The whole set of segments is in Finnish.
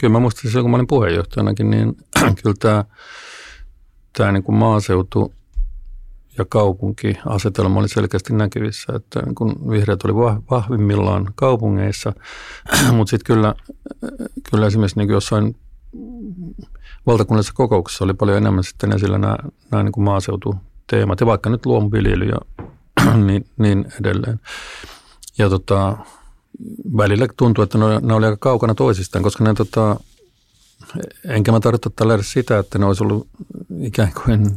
kyllä mä muistan silloin, kun mä olin puheenjohtajanakin, niin kyllä tämä, tämä niin kuin maaseutu ja kaupunkiasetelma oli selkeästi näkyvissä, että niin kun vihreät oli vahvimmillaan kaupungeissa, mutta sitten kyllä, kyllä esimerkiksi niin jossain valtakunnallisessa kokouksessa oli paljon enemmän sitten esillä nämä, nämä niin kuin maaseututeemat ja vaikka nyt luomuviljely ja niin, niin edelleen. Ja tota, välillä tuntuu, että ne, ne oli aika kaukana toisistaan, koska ne tota, enkä mä tarkoita tällä sitä, että ne olisi ollut ikään kuin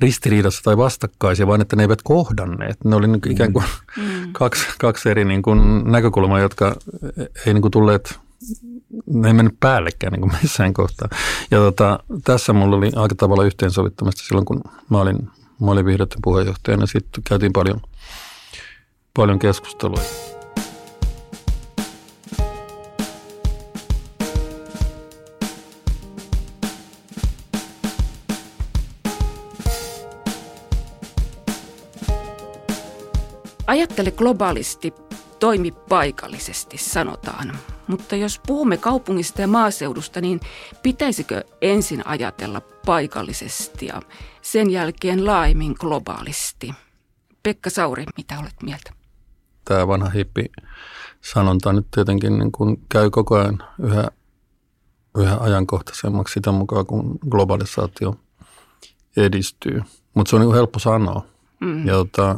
ristiriidassa tai vastakkaisia, vaan että ne eivät kohdanneet. Ne oli niin ikään kuin mm. kaksi, kaksi eri niin kuin näkökulmaa, jotka ei niin kuin tulleet, ne ei mennyt päällekään niin kuin missään kohtaa. Ja tota, tässä mulla oli aika tavalla yhteensovittamista silloin, kun mä olin, mä olin vihreiden puheenjohtajana. Sitten käytiin paljon, paljon keskustelua. Ajattele globaalisti, toimi paikallisesti, sanotaan. Mutta jos puhumme kaupungista ja maaseudusta, niin pitäisikö ensin ajatella paikallisesti ja sen jälkeen laajemmin globaalisti? Pekka Sauri, mitä olet mieltä? Tämä vanha hippi sanonta nyt tietenkin niin kuin käy koko ajan yhä, yhä ajankohtaisemmaksi sitä mukaan, kun globalisaatio edistyy. Mutta se on niin helppo sanoa. Mm. Ja tota,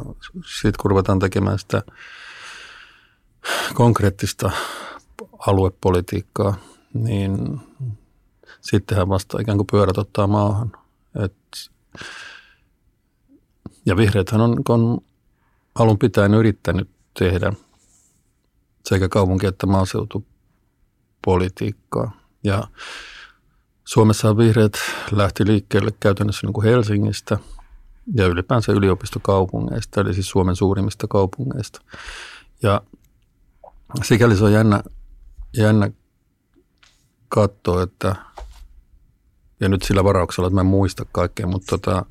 sitten kun ruvetaan tekemään sitä konkreettista aluepolitiikkaa, niin sittenhän vasta ikään kuin pyörät ottaa maahan. Et, ja vihreäthän on, on alun pitäen yrittänyt tehdä sekä kaupunki- että maaseutupolitiikkaa. Ja Suomessa vihreät lähti liikkeelle käytännössä niin kuin Helsingistä – ja ylipäänsä yliopistokaupungeista, eli siis Suomen suurimmista kaupungeista. Ja sikäli se on jännä, jännä katsoa, että ja nyt sillä varauksella, että mä en muista kaikkea, mutta tota,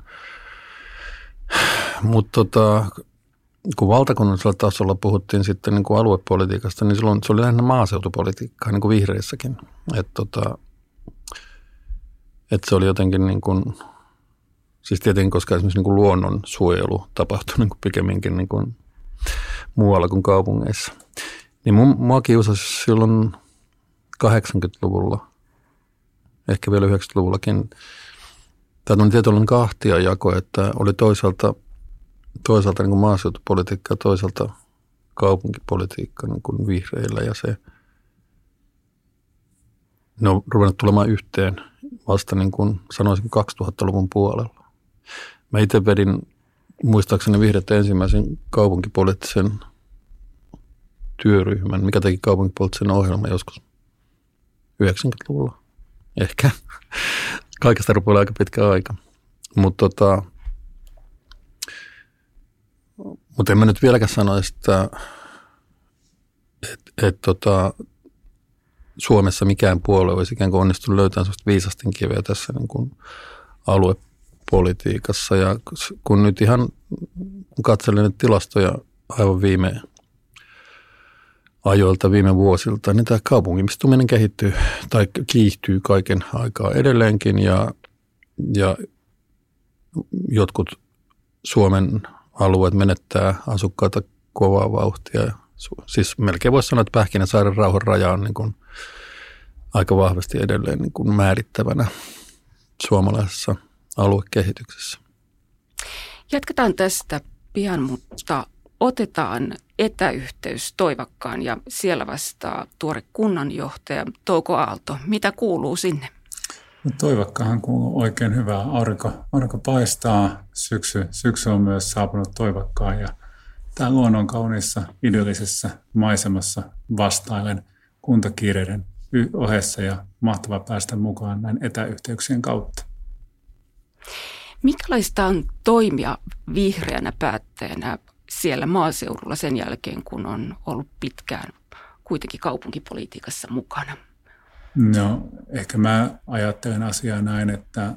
mutta tota, kun valtakunnallisella tasolla puhuttiin sitten niin kuin aluepolitiikasta, niin silloin se oli lähinnä maaseutupolitiikkaa, niin kuin vihreissäkin. Että tota, et se oli jotenkin niin kuin Siis tietenkin, koska esimerkiksi niin luonnonsuojelu tapahtui niin kuin pikemminkin niin kuin muualla kuin kaupungeissa. Niin mun, mua kiusasi silloin 80-luvulla, ehkä vielä 90-luvullakin, tämä on tietynlainen kahtia jako, että oli toisaalta, toisaalta niin kuin maaseutupolitiikka ja toisaalta kaupunkipolitiikka niin kuin vihreillä ja se, ne on ruvennut tulemaan yhteen vasta niin kuin sanoisin 2000-luvun puolella. Mä itse vedin muistaakseni vihreät ensimmäisen kaupunkipoliittisen työryhmän, mikä teki kaupunkipoliittisen ohjelman joskus 90-luvulla. Ehkä. Kaikesta rupeaa aika pitkä aika. Mutta tota, mut en mä nyt vieläkään sano, että et, et tota, Suomessa mikään puolue olisi ikään kuin onnistunut löytämään sellaista viisasten kiveä tässä niin kuin alue politiikassa. Ja kun nyt ihan kun katselen nyt tilastoja aivan viime ajoilta, viime vuosilta, niin tämä kaupungimistuminen kehittyy tai kiihtyy kaiken aikaa edelleenkin ja, ja jotkut Suomen alueet menettää asukkaita kovaa vauhtia. Siis melkein voisi sanoa, että Pähkinäsaaren rauhan raja on niin kuin aika vahvasti edelleen niin kuin määrittävänä suomalaisessa – aluekehityksessä. Jatketaan tästä pian, mutta otetaan etäyhteys Toivakkaan ja siellä vastaa tuore kunnanjohtaja Touko Aalto. Mitä kuuluu sinne? No Toivakkahan kuuluu oikein hyvää. Aurinko, aurinko paistaa, syksy, syksy on myös saapunut Toivakkaan ja tämä luonnon kauniissa idyllisessä maisemassa vastailen kuntakiireiden ohessa ja mahtava päästä mukaan näin etäyhteyksien kautta. Minkälaista on toimia vihreänä päättäjänä siellä maaseudulla sen jälkeen, kun on ollut pitkään kuitenkin kaupunkipolitiikassa mukana? No, ehkä mä ajattelen asiaa näin, että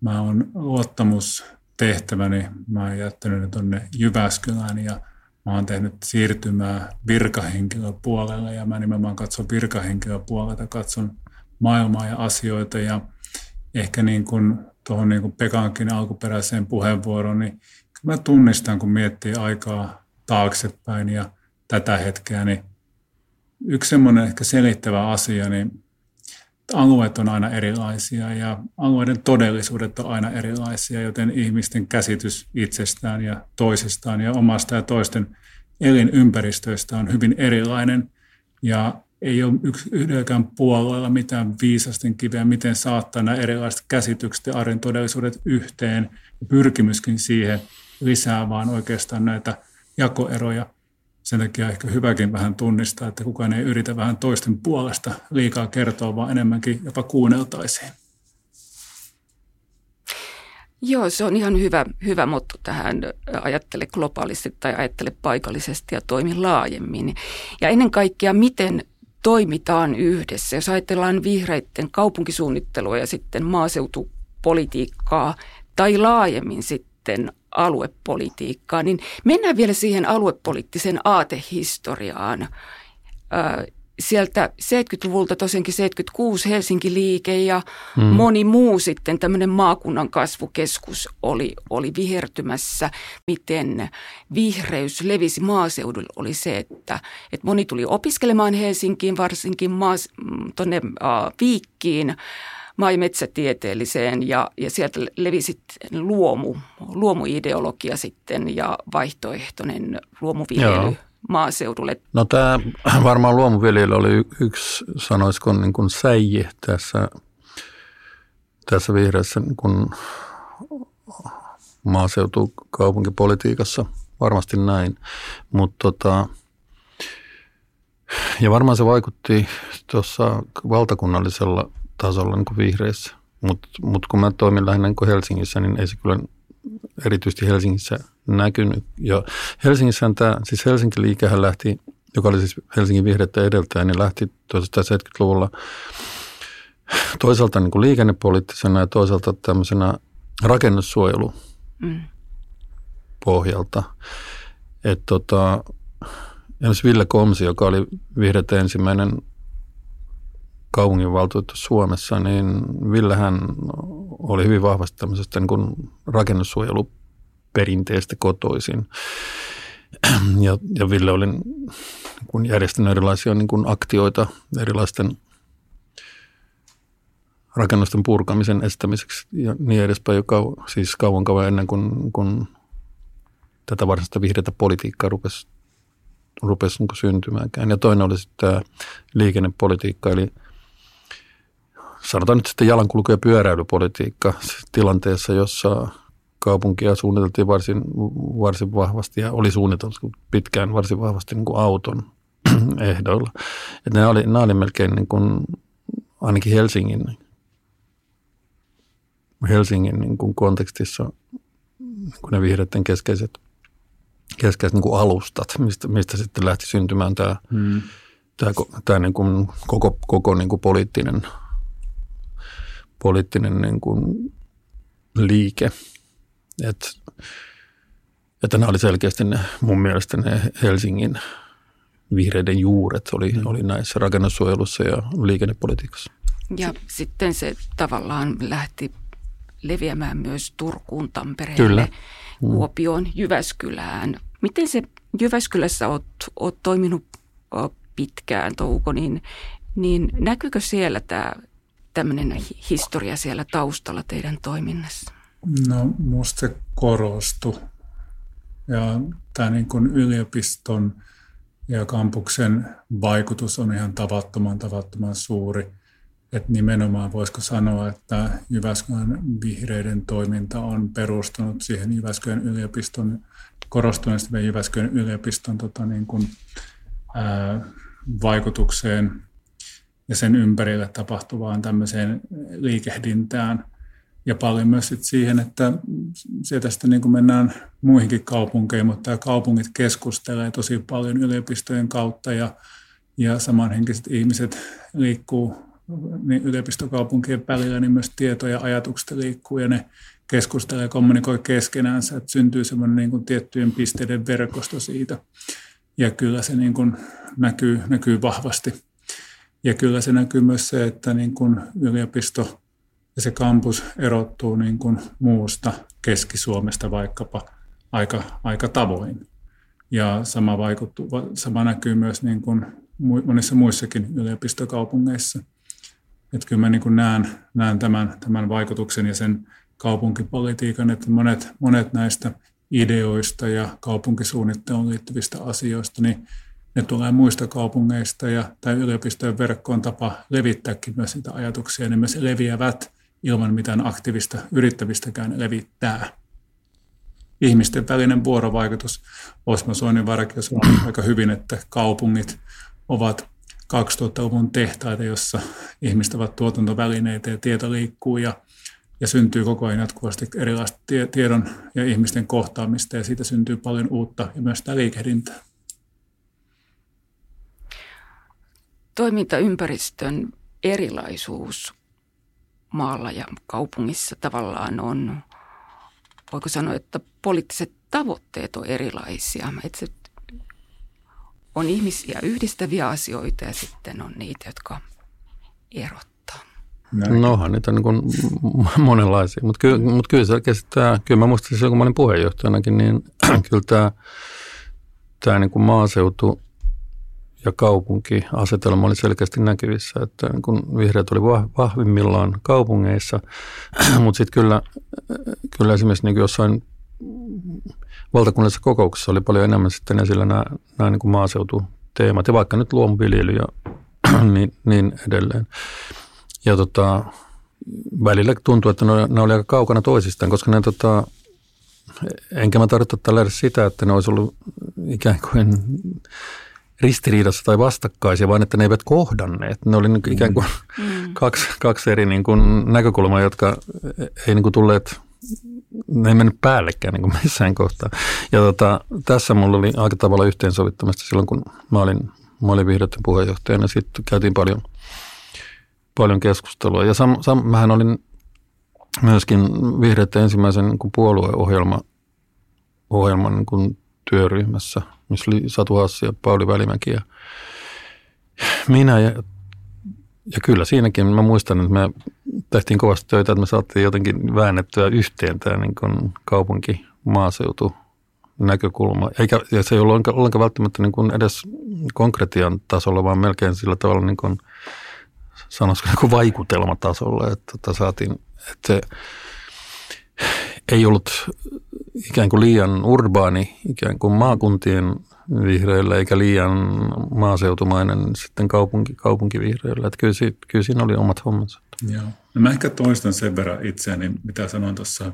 mä oon luottamustehtäväni, mä oon jättänyt tuonne Jyväskylään ja mä oon tehnyt siirtymää virkahenkilöpuolelle ja mä nimenomaan katson virkahenkilöpuolelta, katson maailmaa ja asioita ja ehkä niin kuin tuohon niin Pekankin alkuperäiseen puheenvuoroon, niin mä tunnistan, kun miettii aikaa taaksepäin ja tätä hetkeä, niin yksi semmoinen ehkä selittävä asia, niin alueet on aina erilaisia ja alueiden todellisuudet on aina erilaisia, joten ihmisten käsitys itsestään ja toisistaan ja omasta ja toisten elinympäristöistä on hyvin erilainen. Ja ei ole yhdelläkään puolueella mitään viisasten kiveä, miten saattaa nämä erilaiset käsitykset ja arjen todellisuudet yhteen. Ja pyrkimyskin siihen lisää vaan oikeastaan näitä jakoeroja. Sen takia ehkä hyväkin vähän tunnistaa, että kukaan ei yritä vähän toisten puolesta liikaa kertoa, vaan enemmänkin jopa kuunneltaisiin. Joo, se on ihan hyvä, hyvä motto tähän ajattele globaalisti tai ajattele paikallisesti ja toimi laajemmin. Ja ennen kaikkea, miten toimitaan yhdessä. Jos ajatellaan vihreiden kaupunkisuunnittelua ja sitten maaseutupolitiikkaa tai laajemmin sitten aluepolitiikkaa, niin mennään vielä siihen aluepoliittisen aatehistoriaan sieltä 70-luvulta tosiaankin 76 Helsinki-liike ja hmm. moni muu sitten tämmöinen maakunnan kasvukeskus oli, oli vihertymässä. Miten vihreys levisi maaseudulle oli se, että, että moni tuli opiskelemaan Helsinkiin, varsinkin maas, tuonne äh, Viikkiin maa- ja metsätieteelliseen ja, ja sieltä levisi luomu, luomuideologia sitten ja vaihtoehtoinen luomuviljely. Joo maaseudulle? No tämä varmaan luomuviljely oli yksi, sanoisiko niin kuin säiji tässä, tässä vihreässä niin kuin maaseutukaupunkipolitiikassa. Varmasti näin, mutta tota, ja varmaan se vaikutti tuossa valtakunnallisella tasolla niin kuin vihreissä. Mutta mut kun mä toimin lähinnä niin Helsingissä, niin ei se kyllä erityisesti Helsingissä näkynyt. Ja Helsingissä tämä, siis Helsingin liikehän lähti, joka oli siis Helsingin vihreitä edeltäjä, niin lähti 1970-luvulla toisaalta niin kuin liikennepoliittisena ja toisaalta tämmöisenä rakennussuojelu mm. pohjalta. Että tota, esimerkiksi Ville Komsi, joka oli vihreitä ensimmäinen kaupunginvaltuutettu Suomessa, niin Villehän oli hyvin vahvasti tämmöisestä niin kuin rakennussuojeluperinteestä kotoisin. Ja, ja Ville oli kun järjestänyt erilaisia niin kuin aktioita erilaisten rakennusten purkamisen estämiseksi ja niin edespäin, joka siis kauan kauan ennen kuin, kuin tätä varsinaista vihreätä politiikkaa rupesi, rupesi niin syntymäänkään. Ja toinen oli sitten tämä liikennepolitiikka, eli – sanotaan nyt sitten jalankulku- ja pyöräilypolitiikka tilanteessa, jossa kaupunkia suunniteltiin varsin, varsin vahvasti ja oli suunniteltu pitkään varsin vahvasti niin kuin auton ehdoilla. Että nämä, oli, nämä oli melkein niin kuin, ainakin Helsingin, Helsingin niin kuin kontekstissa niin kuin ne vihreiden keskeiset, keskeiset niin kuin alustat, mistä, mistä sitten lähti syntymään tämä, hmm. tämä, tämä niin kuin koko, koko niin kuin poliittinen – poliittinen niin kuin liike. Et, että nämä oli selkeästi ne, mun mielestä ne Helsingin vihreiden juuret oli, oli näissä rakennussuojelussa ja liikennepolitiikassa. Ja sitten se tavallaan lähti leviämään myös Turkuun, Tampereelle, Kyllä. Mm. Kuopioon, Jyväskylään. Miten se Jyväskylässä olet, olet toiminut pitkään, Touko, niin, niin näkyykö siellä tämä tämmöinen historia siellä taustalla teidän toiminnassa? No musta se korostui. Ja tämä niin kuin yliopiston ja kampuksen vaikutus on ihan tavattoman, tavattoman suuri. Että nimenomaan voisiko sanoa, että Jyväskylän vihreiden toiminta on perustunut siihen Jyväskylän yliopiston, korostuneesti Jyväskylän yliopiston tota niin kuin, ää, vaikutukseen ja sen ympärille tapahtuvaan tämmöiseen liikehdintään. Ja paljon myös sit siihen, että sieltä sitten niin mennään muihinkin kaupunkeihin, mutta kaupungit keskustelee tosi paljon yliopistojen kautta ja, ja samanhenkiset ihmiset liikkuu niin yliopistokaupunkien välillä, niin myös tieto ja ajatukset liikkuu ja ne keskustelee ja kommunikoi keskenäänsä, että syntyy semmoinen niin tiettyjen pisteiden verkosto siitä. Ja kyllä se niin kuin näkyy, näkyy vahvasti. Ja kyllä se näkyy myös se, että niin kuin yliopisto ja se kampus erottuu niin kuin muusta Keski-Suomesta vaikkapa aika, aika tavoin. Ja sama, vaikuttuu, sama näkyy myös niin kuin monissa muissakin yliopistokaupungeissa. Että kyllä mä niin kuin näen, näen tämän, tämän vaikutuksen ja sen kaupunkipolitiikan, että monet, monet näistä ideoista ja kaupunkisuunnitteluun liittyvistä asioista, niin ne tulee muista kaupungeista ja tämä yliopistojen verkko on tapa levittääkin myös niitä ajatuksia. Ne myös leviävät ilman mitään aktiivista yrittämistäkään levittää. Ihmisten välinen vuorovaikutus. Osmo Soininvarkio sanoi aika hyvin, että kaupungit ovat 2000-luvun tehtaita, jossa ihmiset ovat tuotantovälineitä ja tieto liikkuu ja, ja syntyy koko ajan jatkuvasti erilaista tie, tiedon ja ihmisten kohtaamista ja siitä syntyy paljon uutta ja myös tämä liikehdintää. Toimintaympäristön erilaisuus maalla ja kaupungissa tavallaan on, voiko sanoa, että poliittiset tavoitteet on erilaisia. Että on ihmisiä yhdistäviä asioita ja sitten on niitä, jotka erottaa. Näin. Nohan niitä on niin kuin monenlaisia, mutta kyllä, mutta kyllä se kestää, kyllä mä muistan silloin kun mä olin puheenjohtajanakin, niin kyllä tämä, tämä niin kuin maaseutu ja kaupunkiasetelma oli selkeästi näkyvissä, että kun vihreät oli vahvimmillaan kaupungeissa, mutta sitten kyllä, kyllä esimerkiksi niin jossain valtakunnallisessa kokouksessa oli paljon enemmän sitten esillä nämä, nämä niin maaseututeemat ja vaikka nyt luomuviljely ja niin, niin edelleen. Ja tota, välillä tuntuu, että ne, ne oli aika kaukana toisistaan, koska ne tota, enkä mä tarkoita tällä sitä, että ne olisi ollut ikään kuin ristiriidassa tai vastakkaisia, vaan että ne eivät kohdanneet. Ne oli niin kuin ikään kuin mm. kaksi, kaksi eri niin kuin näkökulmaa, jotka ei niin kuin tulleet, ne ei mennyt päällekään niin kuin missään kohtaa. Ja tota, tässä mulla oli aika tavalla yhteensovittamista silloin, kun mä olin, mä olin vihreiden puheenjohtajana ja sitten käytiin paljon, paljon keskustelua. Ja sam, sam, mähän olin myöskin vihreiden ensimmäisen niin kuin puolueohjelma ohjelman niin kuin työryhmässä, missä oli Satu Hassi ja Pauli Välimäki ja minä. Ja, ja kyllä siinäkin mä muistan, että me tehtiin kovasti töitä, että me saatiin jotenkin väännettyä yhteen tämä niin kaupunki, maaseutu, näkökulma. Eikä, ja se ei ollut ollenkaan, ollenkaan välttämättä niin kuin edes konkretian tasolla, vaan melkein sillä tavalla niin kuin, sanoisiko niin kuin vaikutelmatasolla, että tota saatiin, että se ei ollut ikään kuin liian urbaani, ikään kuin maakuntien vihreillä, eikä liian maaseutumainen sitten kaupunki, kaupunkivihreillä. Että kyllä, siitä, kyllä siinä oli omat hommansa. Joo. No mä ehkä toistan sen verran itseäni, mitä sanoin tuossa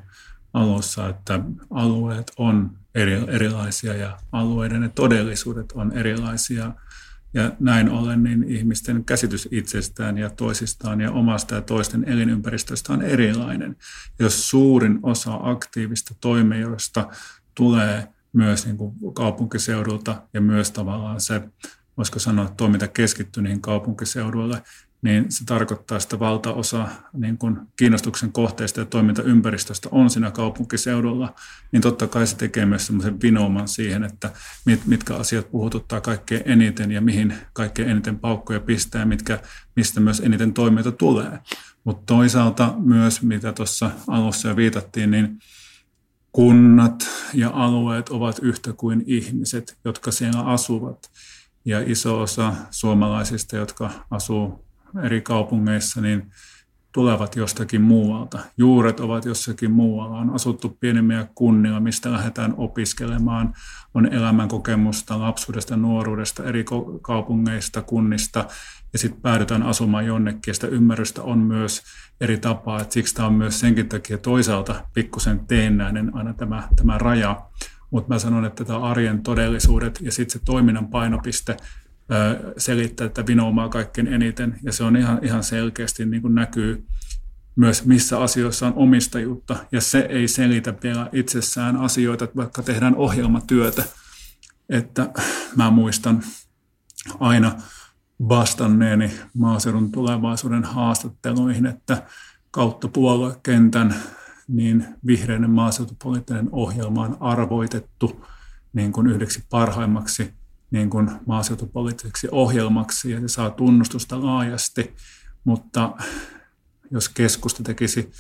alussa, että alueet on eri, erilaisia ja alueiden todellisuudet on erilaisia. Ja näin ollen niin ihmisten käsitys itsestään ja toisistaan ja omasta ja toisten elinympäristöstä on erilainen. Jos suurin osa aktiivista toimijoista tulee myös niin kuin kaupunkiseudulta ja myös tavallaan se, voisiko sanoa, toiminta keskittyy niihin kaupunkiseuduille, niin se tarkoittaa, että valtaosa niin kuin kiinnostuksen kohteista ja toimintaympäristöstä on siinä kaupunkiseudulla, niin totta kai se tekee myös semmoisen vinouman siihen, että mit, mitkä asiat puhututtaa kaikkein eniten ja mihin kaikkein eniten paukkoja pistää, mitkä, mistä myös eniten toimijoita tulee. Mutta toisaalta myös, mitä tuossa alussa jo viitattiin, niin kunnat ja alueet ovat yhtä kuin ihmiset, jotka siellä asuvat. Ja iso osa suomalaisista, jotka asuu eri kaupungeissa, niin tulevat jostakin muualta. Juuret ovat jossakin muualla. On asuttu pienemmiä kunnilla, mistä lähdetään opiskelemaan. On elämänkokemusta lapsuudesta, nuoruudesta, eri kaupungeista, kunnista. Ja sitten päädytään asumaan jonnekin. Sitä ymmärrystä on myös eri tapaa. Et siksi tämä on myös senkin takia toisaalta pikkusen teennäinen aina tämä, tämä raja. Mutta mä sanon, että tämä arjen todellisuudet ja sitten se toiminnan painopiste – selittää että vinoumaa kaikkein eniten. Ja se on ihan, ihan selkeästi niin kuin näkyy myös missä asioissa on omistajuutta. Ja se ei selitä vielä itsessään asioita, vaikka tehdään ohjelmatyötä. Että mä muistan aina vastanneeni maaseudun tulevaisuuden haastatteluihin, että kautta puoluekentän niin vihreinen maaseutupoliittinen ohjelma on arvoitettu niin kuin yhdeksi parhaimmaksi niin kuin maaseutupoliittiseksi ohjelmaksi ja se saa tunnustusta laajasti, mutta jos keskusta tekisi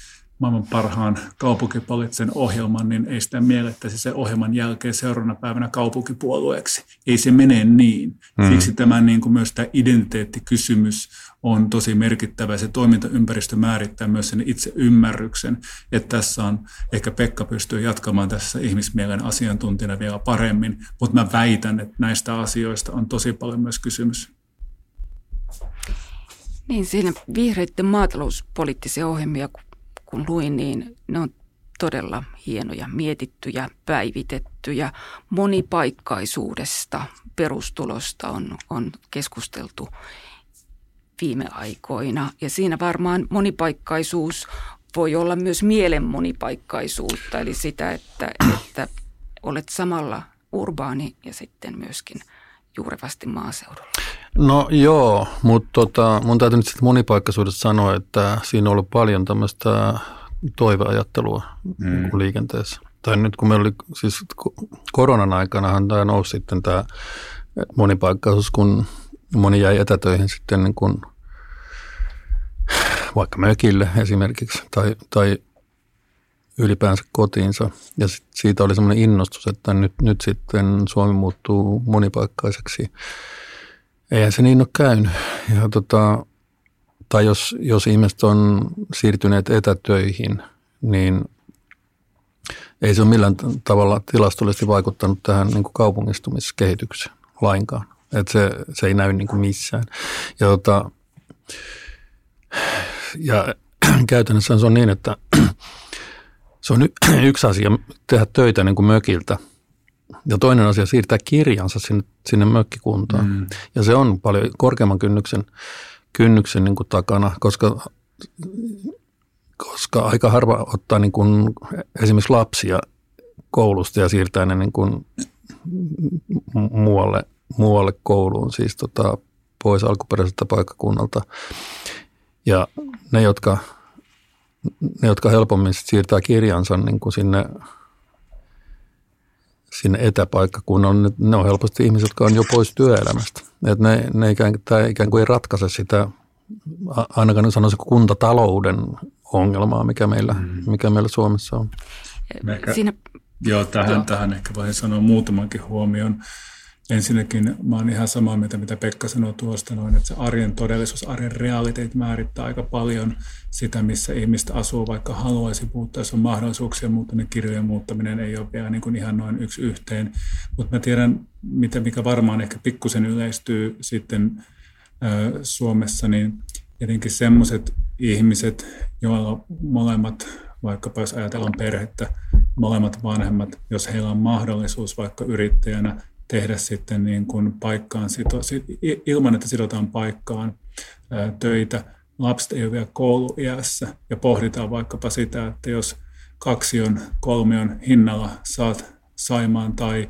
maailman parhaan kaupunkipoliittisen ohjelman, niin ei sitä miellettäisi se ohjelman jälkeen seuraavana päivänä kaupunkipuolueeksi. Ei se mene niin. Mm. Siksi tämä niin kuin myös tämä identiteettikysymys on tosi merkittävä. Se toimintaympäristö määrittää myös sen itse ymmärryksen, että tässä on, ehkä Pekka pystyy jatkamaan tässä ihmismielen asiantuntijana vielä paremmin, mutta mä väitän, että näistä asioista on tosi paljon myös kysymys. Niin, siinä vihreiden maatalouspoliittisia ohjelmia, kun luin, niin ne on todella hienoja, mietittyjä, päivitettyjä. Monipaikkaisuudesta, perustulosta on, on keskusteltu viime aikoina. Ja siinä varmaan monipaikkaisuus voi olla myös mielen monipaikkaisuutta, eli sitä, että, että olet samalla urbaani ja sitten myöskin juurevasti maaseudulla. No joo, mutta tota, mun täytyy nyt sitten monipaikkaisuudessa sanoa, että siinä on ollut paljon tämmöistä toiveajattelua mm. liikenteessä. Tai nyt kun meillä oli siis koronan aikanahan tämä nousi sitten tämä monipaikkaisuus, kun moni jäi etätöihin sitten niin kuin vaikka mökille esimerkiksi tai, tai ylipäänsä kotiinsa. Ja sit siitä oli semmoinen innostus, että nyt, nyt sitten Suomi muuttuu monipaikkaiseksi Eihän se niin ole käynyt. Ja tota, tai jos, jos ihmiset on siirtyneet etätöihin, niin ei se ole millään tavalla tilastollisesti vaikuttanut tähän niin kuin kaupungistumiskehitykseen lainkaan. Et se, se ei näy niin kuin missään. Ja, tota, ja käytännössä se on niin, että se on yksi asia tehdä töitä niin kuin mökiltä – ja toinen asia siirtää kirjansa sinne, sinne mökkikuntaan. Mm. Ja se on paljon korkeamman kynnyksen, kynnyksen niin kuin takana, koska, koska aika harva ottaa niin kuin esimerkiksi lapsia koulusta ja siirtää ne niin kuin muualle, muualle kouluun, siis tota, pois alkuperäiseltä paikkakunnalta. Ja ne, jotka, ne, jotka helpommin siirtää kirjansa niin kuin sinne sinne etäpaikkakunnalle, ne, ne on helposti ihmiset, jotka on jo pois työelämästä. Et ne, ne ikään, tämä ikään kuin ei ratkaise sitä, ainakaan sanoisin kuntatalouden ongelmaa, mikä meillä, mm. mikä meillä Suomessa on. Ehkä, Siinä, joo, tähän, joo. tähän ehkä voisin sanoa muutamankin huomion. Ensinnäkin mä oon ihan samaa mieltä, mitä Pekka sanoi tuosta noin, että se arjen todellisuus, arjen realiteet määrittää aika paljon sitä, missä ihmistä asuu, vaikka haluaisi muuttaa, jos on mahdollisuuksia, mutta ne kirjojen muuttaminen ei ole vielä niin kuin ihan noin yksi yhteen. Mutta mä tiedän, mitä, mikä varmaan ehkä pikkusen yleistyy sitten ö, Suomessa, niin jotenkin semmoiset ihmiset, joilla molemmat, vaikkapa jos ajatellaan perhettä, molemmat vanhemmat, jos heillä on mahdollisuus vaikka yrittäjänä – tehdä sitten niin kuin paikkaan ilman, että sidotaan paikkaan töitä. Lapset ei ole vielä kouluiässä ja pohditaan vaikkapa sitä, että jos kaksion, kolmion hinnalla saat Saimaan tai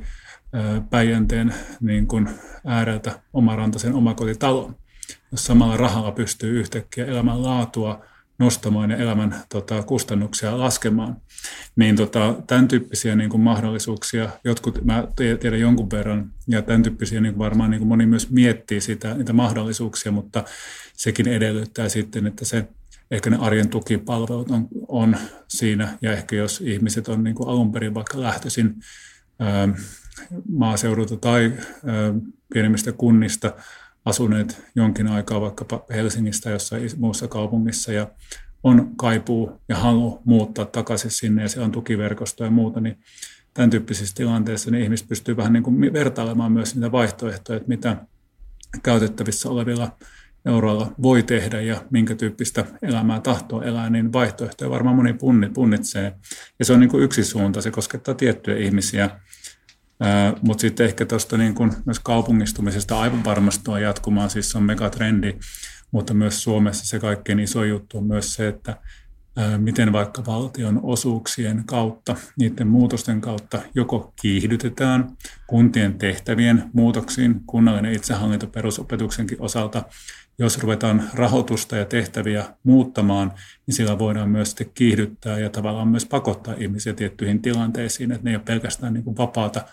Päijänteen niin kuin ääreltä omarantaisen omakotitalon, jos samalla rahalla pystyy yhtäkkiä elämänlaatua nostamaan ja elämän tota, kustannuksia laskemaan. Niin tota, tämän tyyppisiä niin kuin mahdollisuuksia, jotkut, mä tiedän jonkun verran, ja tämän tyyppisiä niin kuin varmaan niin kuin moni myös miettii sitä, niitä mahdollisuuksia, mutta sekin edellyttää sitten, että se ehkä ne arjen tukipalvelut on, on siinä, ja ehkä jos ihmiset on niin kuin alun perin vaikka lähtöisin ää, maaseudulta tai ää, pienemmistä kunnista, asuneet jonkin aikaa vaikkapa Helsingistä jossain muussa kaupungissa ja on kaipuu ja halu muuttaa takaisin sinne ja se on tukiverkosto ja muuta, niin tämän tyyppisissä tilanteissa niin ihmiset pystyy vähän niin kuin vertailemaan myös niitä vaihtoehtoja, että mitä käytettävissä olevilla euroilla voi tehdä ja minkä tyyppistä elämää tahtoo elää, niin vaihtoehtoja varmaan moni punnitsee. Ja se on niin kuin yksi suunta, se koskettaa tiettyjä ihmisiä mutta sitten ehkä tuosta niin kun myös kaupungistumisesta aivan varmasti on jatkumaan, siis se on megatrendi, mutta myös Suomessa se kaikkein iso juttu on myös se, että miten vaikka valtion osuuksien kautta, niiden muutosten kautta joko kiihdytetään kuntien tehtävien muutoksiin, kunnallinen itsehallinto perusopetuksenkin osalta, jos ruvetaan rahoitusta ja tehtäviä muuttamaan, niin sillä voidaan myös sitten kiihdyttää ja tavallaan myös pakottaa ihmisiä tiettyihin tilanteisiin, että ne ei ole pelkästään niin kuin vapaata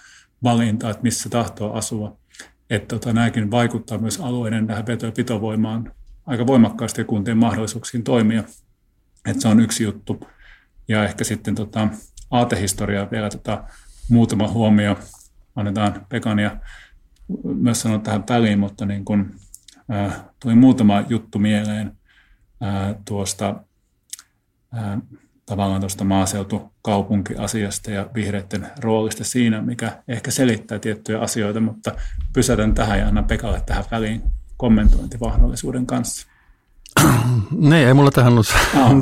valintaa, että missä tahtoo asua. Että tota, nämäkin vaikuttaa myös alueiden tähän veto- ja pitovoimaan aika voimakkaasti ja kuntien mahdollisuuksiin toimia. Että se on yksi juttu. Ja ehkä sitten tota, aatehistoriaa vielä tota, muutama huomio. Annetaan Pekania myös sanoa tähän väliin, mutta niin kun, äh, tuli muutama juttu mieleen äh, tuosta äh, tavallaan tuosta maaseutukaupunkiasiasta ja vihreiden roolista siinä, mikä ehkä selittää tiettyjä asioita, mutta pysäytän tähän ja annan Pekalle tähän väliin kommentointimahdollisuuden kanssa. Niin, ei mulla tähän ole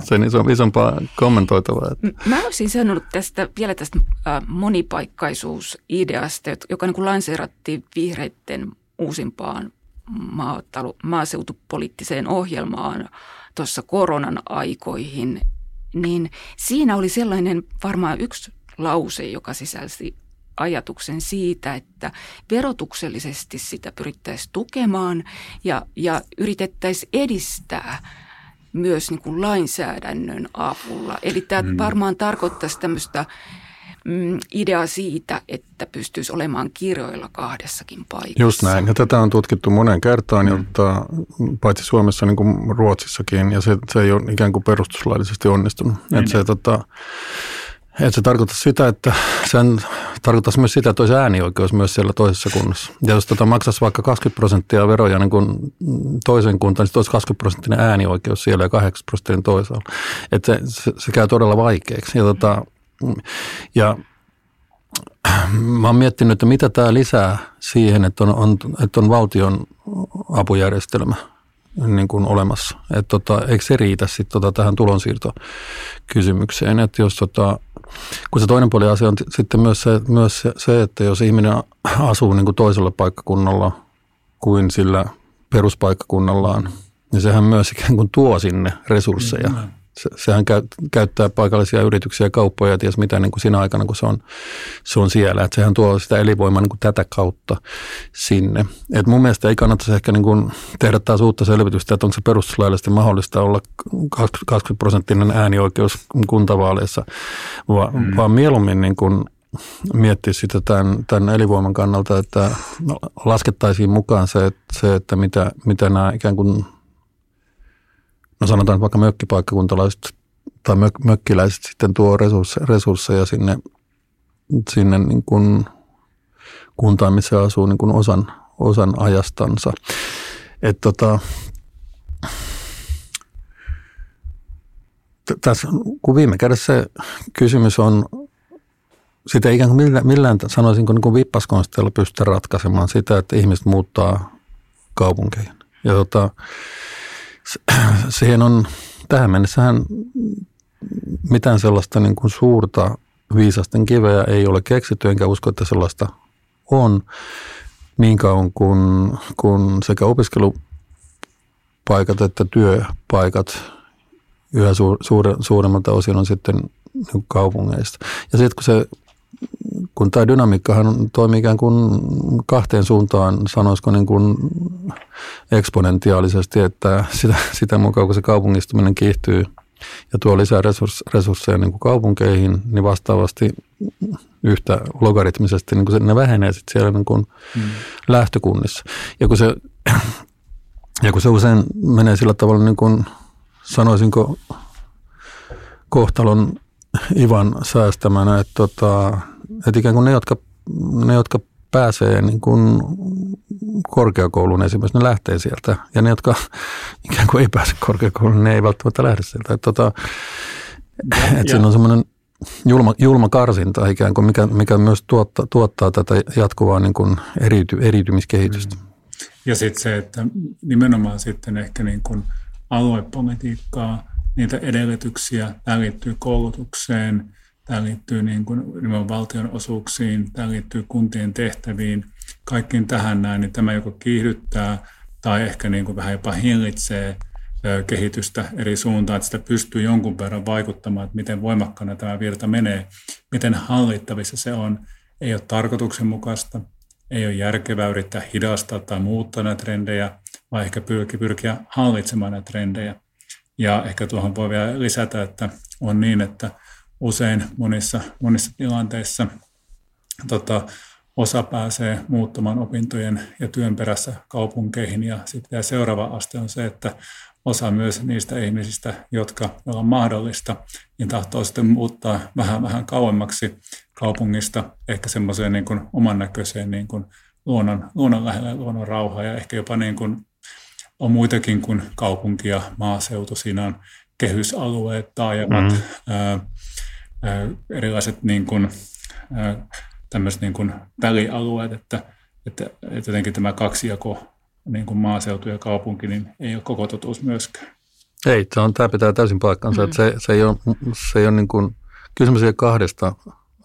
sen iso, isompaa kommentoitavaa. Mä olisin sanonut tästä, vielä tästä monipaikkaisuusideasta, joka niin kuin lanseerattiin vihreiden uusimpaan maatalu, maaseutupoliittiseen ohjelmaan tuossa koronan aikoihin, niin siinä oli sellainen varmaan yksi lause, joka sisälsi ajatuksen siitä, että verotuksellisesti sitä pyrittäisiin tukemaan ja, ja yritettäisiin edistää myös niin kuin lainsäädännön avulla. Eli tämä mm. varmaan tarkoittaisi tämmöistä mm, ideaa siitä, että pystyisi olemaan kirjoilla kahdessakin paikassa. Just näin. Ja tätä on tutkittu monen kertaan, mm. jotta paitsi Suomessa niin kuin Ruotsissakin, ja se, se ei ole ikään kuin perustuslaillisesti onnistunut. Mm. Että se, tota, et se tarkoittaa sitä, että sen tarkoittaisi myös sitä, että olisi äänioikeus myös siellä toisessa kunnassa. Ja jos tota maksaisi vaikka 20 prosenttia veroja niin kun toisen kuntaan, niin sitten olisi 20 prosenttinen äänioikeus siellä ja 8 prosenttinen toisaalla. Että se, se, se, käy todella vaikeaksi. Ja, tota, ja mä oon miettinyt, että mitä tämä lisää siihen, että on, on, että on valtion apujärjestelmä niin kuin olemassa. Että tota, eikö se riitä sitten tota tähän tulonsiirtokysymykseen, että jos tota, kun se toinen puoli asia on sitten myös se, myös se, että jos ihminen asuu niin kuin toisella paikkakunnalla kuin sillä peruspaikkakunnallaan, niin sehän myös ikään kuin tuo sinne resursseja. Mm-hmm se, sehän käy, käyttää paikallisia yrityksiä ja kauppoja ja ties mitä niin kuin siinä aikana, kun se on, se on siellä. Että sehän tuo sitä elinvoimaa niin kuin tätä kautta sinne. Et mun mielestä ei kannattaisi ehkä niin kuin tehdä taas uutta selvitystä, että onko se perustuslaillisesti mahdollista olla 20 prosenttinen äänioikeus kuntavaaleissa, Va, mm. vaan mieluummin niin kuin miettiä sitä tämän, tämän elinvoiman kannalta, että laskettaisiin mukaan se, että, se, että mitä, mitä nämä ikään kuin – no sanotaan että vaikka mökkipaikkakuntalaiset tai mök, mökkiläiset sitten tuo resursseja, resursseja sinne, sinne niin kuin kuntaan, missä asuu niin kuin osan, osan ajastansa. Et tota, tässä, kun viime kädessä kysymys on, sitä ikään kuin millään, millään sanoisinko niin kuin pystytä ratkaisemaan sitä, että ihmiset muuttaa kaupunkeihin. Ja tota, siihen on tähän mennessähän mitään sellaista niin kuin suurta viisasten kiveä ei ole keksitty, enkä usko, että sellaista on niin kauan kuin, kun sekä opiskelupaikat että työpaikat yhä suur, suure, suuremmalta osin on sitten niin kaupungeista. Ja sitten kun se kun tämä dynamiikkahan toimii ikään kuin kahteen suuntaan, sanoisiko niin kuin eksponentiaalisesti, että sitä, sitä mukaan kun se kaupungistuminen kiihtyy ja tuo lisää resurs, resursseja niin kuin kaupunkeihin, niin vastaavasti yhtä logaritmisesti niin kuin se, ne vähenee sitten siellä niin kuin mm. lähtökunnissa. Ja kun, se, ja kun se usein menee sillä tavalla, niin kuin sanoisinko kohtalon Ivan säästämänä, että, tota, että ikään kuin ne, jotka, ne, jotka pääsee niin kuin korkeakouluun esimerkiksi, ne lähtee sieltä. Ja ne, jotka ikään kuin ei pääse korkeakouluun, ne ei välttämättä lähde sieltä. Että, tota, että siinä on semmoinen julma, julma karsinta ikään kuin, mikä, mikä myös tuottaa, tuottaa tätä jatkuvaa niin kuin eriyty, eriytymiskehitystä. Mm. Ja sitten se, että nimenomaan sitten ehkä niin kuin aluepolitiikkaa – niitä edellytyksiä. Tämä liittyy koulutukseen, tämä liittyy niin kuin valtion osuuksiin, tämä liittyy kuntien tehtäviin, kaikkiin tähän näin, niin tämä joko kiihdyttää tai ehkä niin kuin vähän jopa hillitsee kehitystä eri suuntaan, että sitä pystyy jonkun verran vaikuttamaan, että miten voimakkaana tämä virta menee, miten hallittavissa se on. Ei ole tarkoituksenmukaista, ei ole järkevää yrittää hidastaa tai muuttaa näitä trendejä, vaan ehkä pyrki, pyrkiä hallitsemaan näitä trendejä. Ja ehkä tuohon voi vielä lisätä, että on niin, että usein monissa, monissa tilanteissa tota, osa pääsee muuttamaan opintojen ja työn perässä kaupunkeihin. Ja sitten seuraava aste on se, että osa myös niistä ihmisistä, jotka on mahdollista, niin tahtoo sitten muuttaa vähän vähän kauemmaksi kaupungista, ehkä semmoiseen niin oman näköiseen niin kuin luonnon, luonnon lähellä luonnon rauhaa ja ehkä jopa niin kuin on muitakin kuin kaupunki ja maaseutu. Siinä on kehysalueet, taajamat, mm. ää, ää, erilaiset niin kuin, ää, tämmöiset niin kuin välialueet, että, että, että jotenkin tämä kaksijako niin kuin maaseutu ja kaupunki, niin ei ole koko totuus myöskään. Ei, se on, tämä pitää täysin paikkansa. Mm. Että se, se ei ole, se ei ole niin kuin, kysymys ei kahdesta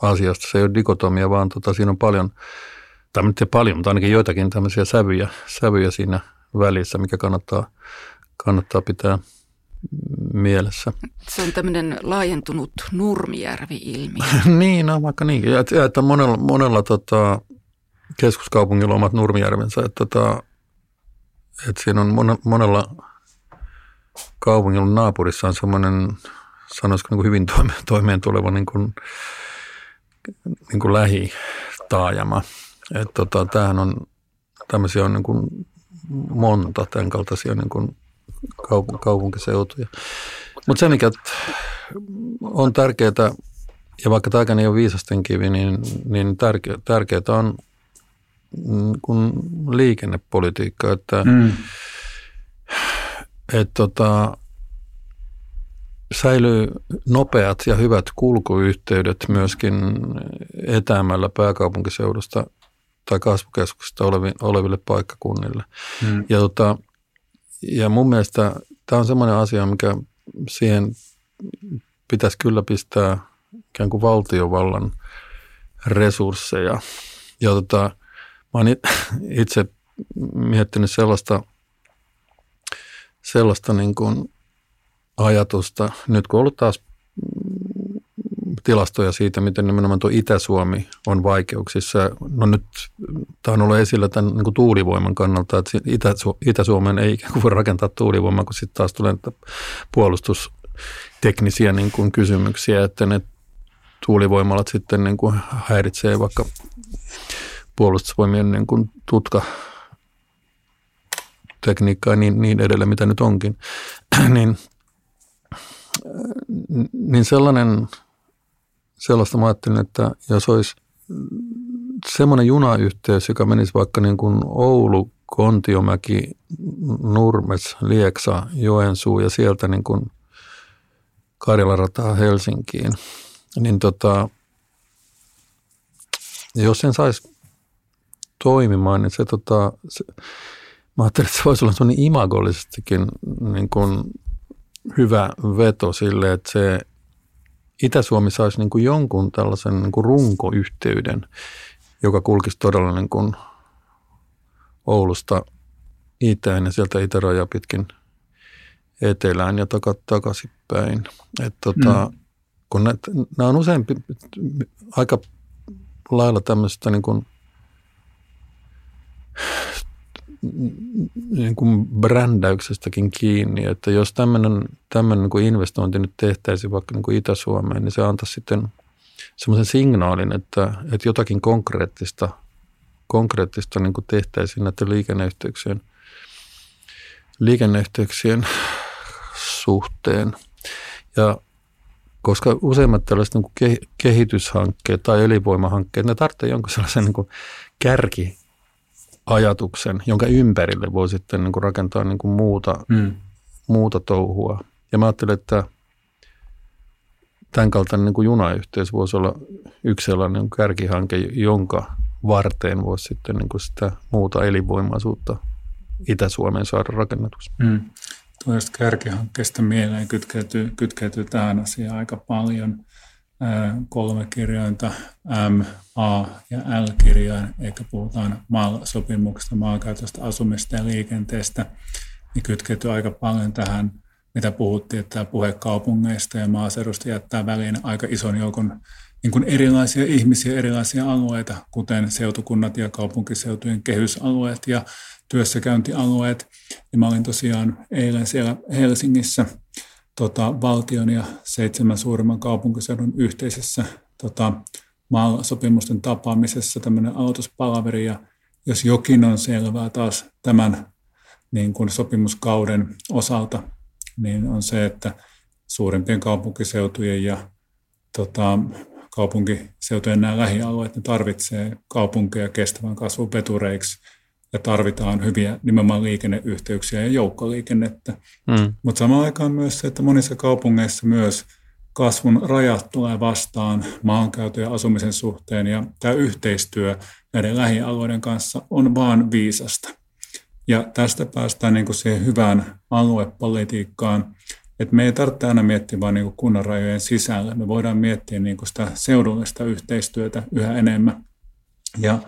asiasta, se ei ole dikotomia, vaan tota, siinä on paljon, tai nyt paljon, mutta ainakin joitakin tämmöisiä sävyjä, sävyjä siinä välissä, mikä kannattaa, kannattaa pitää mielessä. Se on tämmöinen laajentunut Nurmijärvi-ilmiö. niin, no vaikka niin. Ja, että, että monella, monella tota, keskuskaupungilla omat Nurmijärvensä. Että, tota, että siinä on monella kaupungilla naapurissa on semmoinen, sanoisiko niin kuin hyvin toime, toimeen tuleva niin kuin, niin kuin lähitaajama. Että tota, tämähän on, tämmöisiä on niin kuin monta tämän kaltaisia niin kuin kaup- kaupunkiseutuja. Mutta se, mikä on tärkeää, ja vaikka tämä ei ole viisasten kivi, niin, niin tärkeää, tärkeää on mm, kun liikennepolitiikka, että mm. et, tota, säilyy nopeat ja hyvät kulkuyhteydet myöskin etäämällä pääkaupunkiseudusta tai kasvukeskuksista oleville paikkakunnille. Mm. Ja tota, ja mun mielestä tämä on semmoinen asia, mikä siihen pitäisi kyllä pistää ikään kuin valtiovallan resursseja. Ja tota, mä oon itse miettinyt sellaista, sellaista niin kuin ajatusta, nyt kun on ollut taas tilastoja siitä, miten nimenomaan tuo Itä-Suomi on vaikeuksissa. No nyt tämä on ollut esillä tämän niin kuin tuulivoiman kannalta, että Itä-Suomeen ei ikään kuin voi rakentaa tuulivoimaa, kun sitten taas tulee puolustusteknisiä niin kuin kysymyksiä, että ne tuulivoimalat sitten niin kuin häiritsee vaikka puolustusvoimien niin kuin tutka tekniikkaa niin, niin edelleen, mitä nyt onkin, niin, niin sellainen sellaista mä ajattelin, että jos olisi semmoinen junayhteys, joka menisi vaikka niin kuin Oulu, Kontiomäki, Nurmes, Lieksa, Joensuu ja sieltä niin kuin Karjalan rataa Helsinkiin, niin tota, jos sen saisi toimimaan, niin se, tota, se mä ajattelin, että se voisi olla imagollisestikin niin kuin hyvä veto sille, että se Itä-Suomi saisi niin kuin jonkun tällaisen niin kuin runkoyhteyden, joka kulkisi todella niin kuin Oulusta itään ja sieltä itärajaa pitkin etelään ja takaisinpäin. Et tota, mm. kun nämä on usein aika lailla tämmöistä niin kuin niin kuin brändäyksestäkin kiinni, että jos tämmöinen, tämmöinen niin kuin investointi nyt tehtäisiin vaikka niin kuin Itä-Suomeen, niin se antaisi sitten semmoisen signaalin, että, että jotakin konkreettista, konkreettista niin kuin tehtäisiin näiden liikenneyhteyksien, liikenneyhteyksien suhteen. Ja koska useimmat tällaiset niin kehityshankkeet tai elinvoimahankkeet, ne tarvitsee jonkun sellaisen niin kärki ajatuksen, jonka ympärille voi sitten niin kuin rakentaa niin kuin muuta, mm. muuta touhua. Ja mä ajattelin, että tämän kaltainen niin kuin junayhteys voisi olla yksi sellainen kärkihanke, jonka varteen voisi sitten niin kuin sitä muuta elinvoimaisuutta Itä-Suomeen saada rakennetuksi. Mm. Tuosta kärkihankkeesta mieleen kytkeytyy, kytkeytyy tähän asiaan aika paljon – kolme kirjainta, M, A ja L-kirjain, eikä puhutaan MAL-sopimuksesta, maankäytöstä, asumista ja liikenteestä, niin kytkeytyy aika paljon tähän mitä puhuttiin, että puhe kaupungeista ja maaseudusta jättää väliin aika ison joukon niin kuin erilaisia ihmisiä, erilaisia alueita, kuten seutukunnat ja kaupunkiseutujen kehysalueet ja työssäkäyntialueet. Ja mä olin tosiaan eilen siellä Helsingissä tota, valtion ja seitsemän suurimman kaupunkiseudun yhteisessä tota, sopimusten tapaamisessa tämmöinen aloituspalaveri. Ja jos jokin on selvää taas tämän niin kuin sopimuskauden osalta, niin on se, että suurimpien kaupunkiseutujen ja tota, kaupunkiseutujen nämä lähialueet, ne tarvitsee kaupunkeja kestävän kasvun vetureiksi ja tarvitaan hyviä nimenomaan liikenneyhteyksiä ja joukkoliikennettä. Mm. Mutta samaan aikaan myös se, että monissa kaupungeissa myös kasvun rajat tulee vastaan maankäytön ja asumisen suhteen ja tämä yhteistyö näiden lähialueiden kanssa on vaan viisasta. Ja tästä päästään niin kuin siihen hyvään aluepolitiikkaan, että me ei tarvitse aina miettiä vain niin kunnan rajojen sisällä. Me voidaan miettiä niin kuin sitä seudullista yhteistyötä yhä enemmän. Ja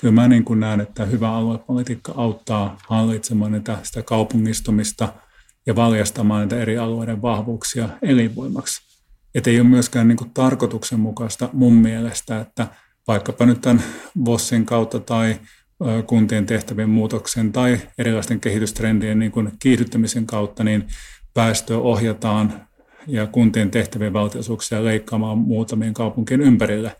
kyllä mä niin kuin näen, että hyvä aluepolitiikka auttaa hallitsemaan niitä, sitä kaupungistumista ja valjastamaan näitä eri alueiden vahvuuksia elinvoimaksi. Että ei ole myöskään niin kuin tarkoituksenmukaista mun mielestä, että vaikkapa nyt tämän VOSin kautta tai kuntien tehtävien muutoksen tai erilaisten kehitystrendien niin kuin kiihdyttämisen kautta, niin päästöä ohjataan ja kuntien tehtävien valtiosuuksia leikkaamaan muutamien kaupunkien ympärille,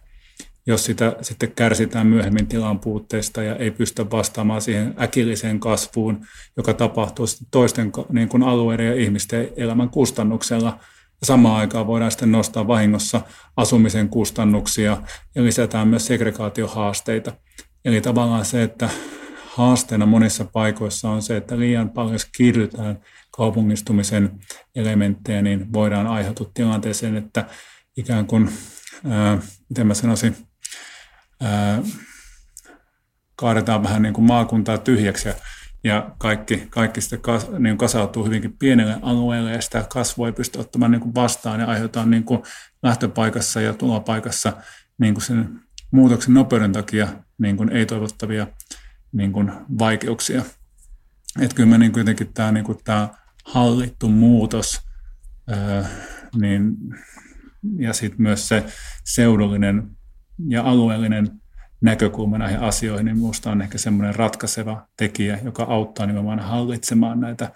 jos sitä sitten kärsitään myöhemmin tilan puutteesta ja ei pystytä vastaamaan siihen äkilliseen kasvuun, joka tapahtuu toisten niin kuin alueiden ja ihmisten elämän kustannuksella. Samaan aikaan voidaan sitten nostaa vahingossa asumisen kustannuksia ja lisätään myös segregaatiohaasteita. Eli tavallaan se, että haasteena monissa paikoissa on se, että liian paljon kiihdytään kaupungistumisen elementtejä, niin voidaan aiheutua tilanteeseen, että ikään kuin, ää, miten mä sanoisin, kaadetaan vähän niin kuin maakuntaa tyhjäksi ja, ja kaikki, kaikki sitten kas, niin kasautuu hyvinkin pienelle alueelle ja sitä kasvua ei pysty ottamaan niin kuin vastaan ja aiheutetaan niin kuin lähtöpaikassa ja tulopaikassa niin kuin sen muutoksen nopeuden takia niin kuin ei-toivottavia niin kuin vaikeuksia. Että kyllä niin kuitenkin tämä, niin kuin tämä hallittu muutos ää, niin, ja sitten myös se seudullinen ja alueellinen näkökulma näihin asioihin, niin minusta on ehkä semmoinen ratkaiseva tekijä, joka auttaa nimenomaan hallitsemaan näitä,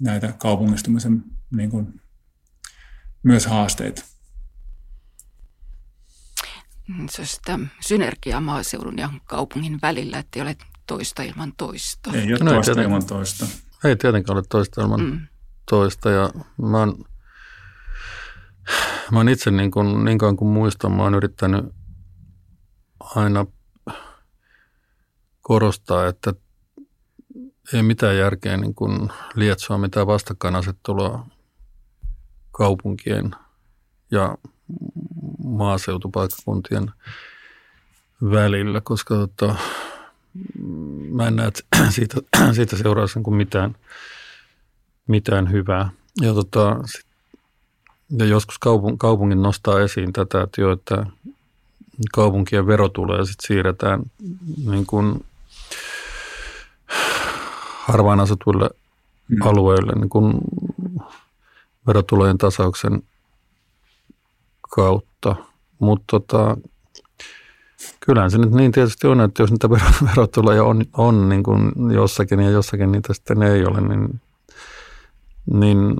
näitä kaupungistumisen niin kuin, myös haasteita. Se on sitä synergiaa maaseudun ja kaupungin välillä, että ei ole toista ilman toista. Ei ole no, toista ei ilman toista. Ei tietenkään ole toista ilman mm. toista. Ja mä oon, mä oon itse niin, kuin, niin kauan kuin muistan, mä oon yrittänyt aina korostaa, että ei mitään järkeä niin kuin lietsoa mitään vastakkainasettelua kaupunkien ja maaseutupaikkakuntien välillä, koska tota, mä en näe, siitä, siitä seuraisi niin mitään, mitään hyvää. Ja, tota, ja joskus kaupung, kaupungin nostaa esiin tätä, että, jo, että kaupunkien verotuloja sitten siirretään niin kuin harvaan asutuille mm. alueille niin kuin verotulojen tasauksen kautta. Mutta tota, Kyllähän se nyt niin tietysti on, että jos niitä verotuloja on, on niin kuin jossakin ja jossakin niitä sitten ei ole, niin, niin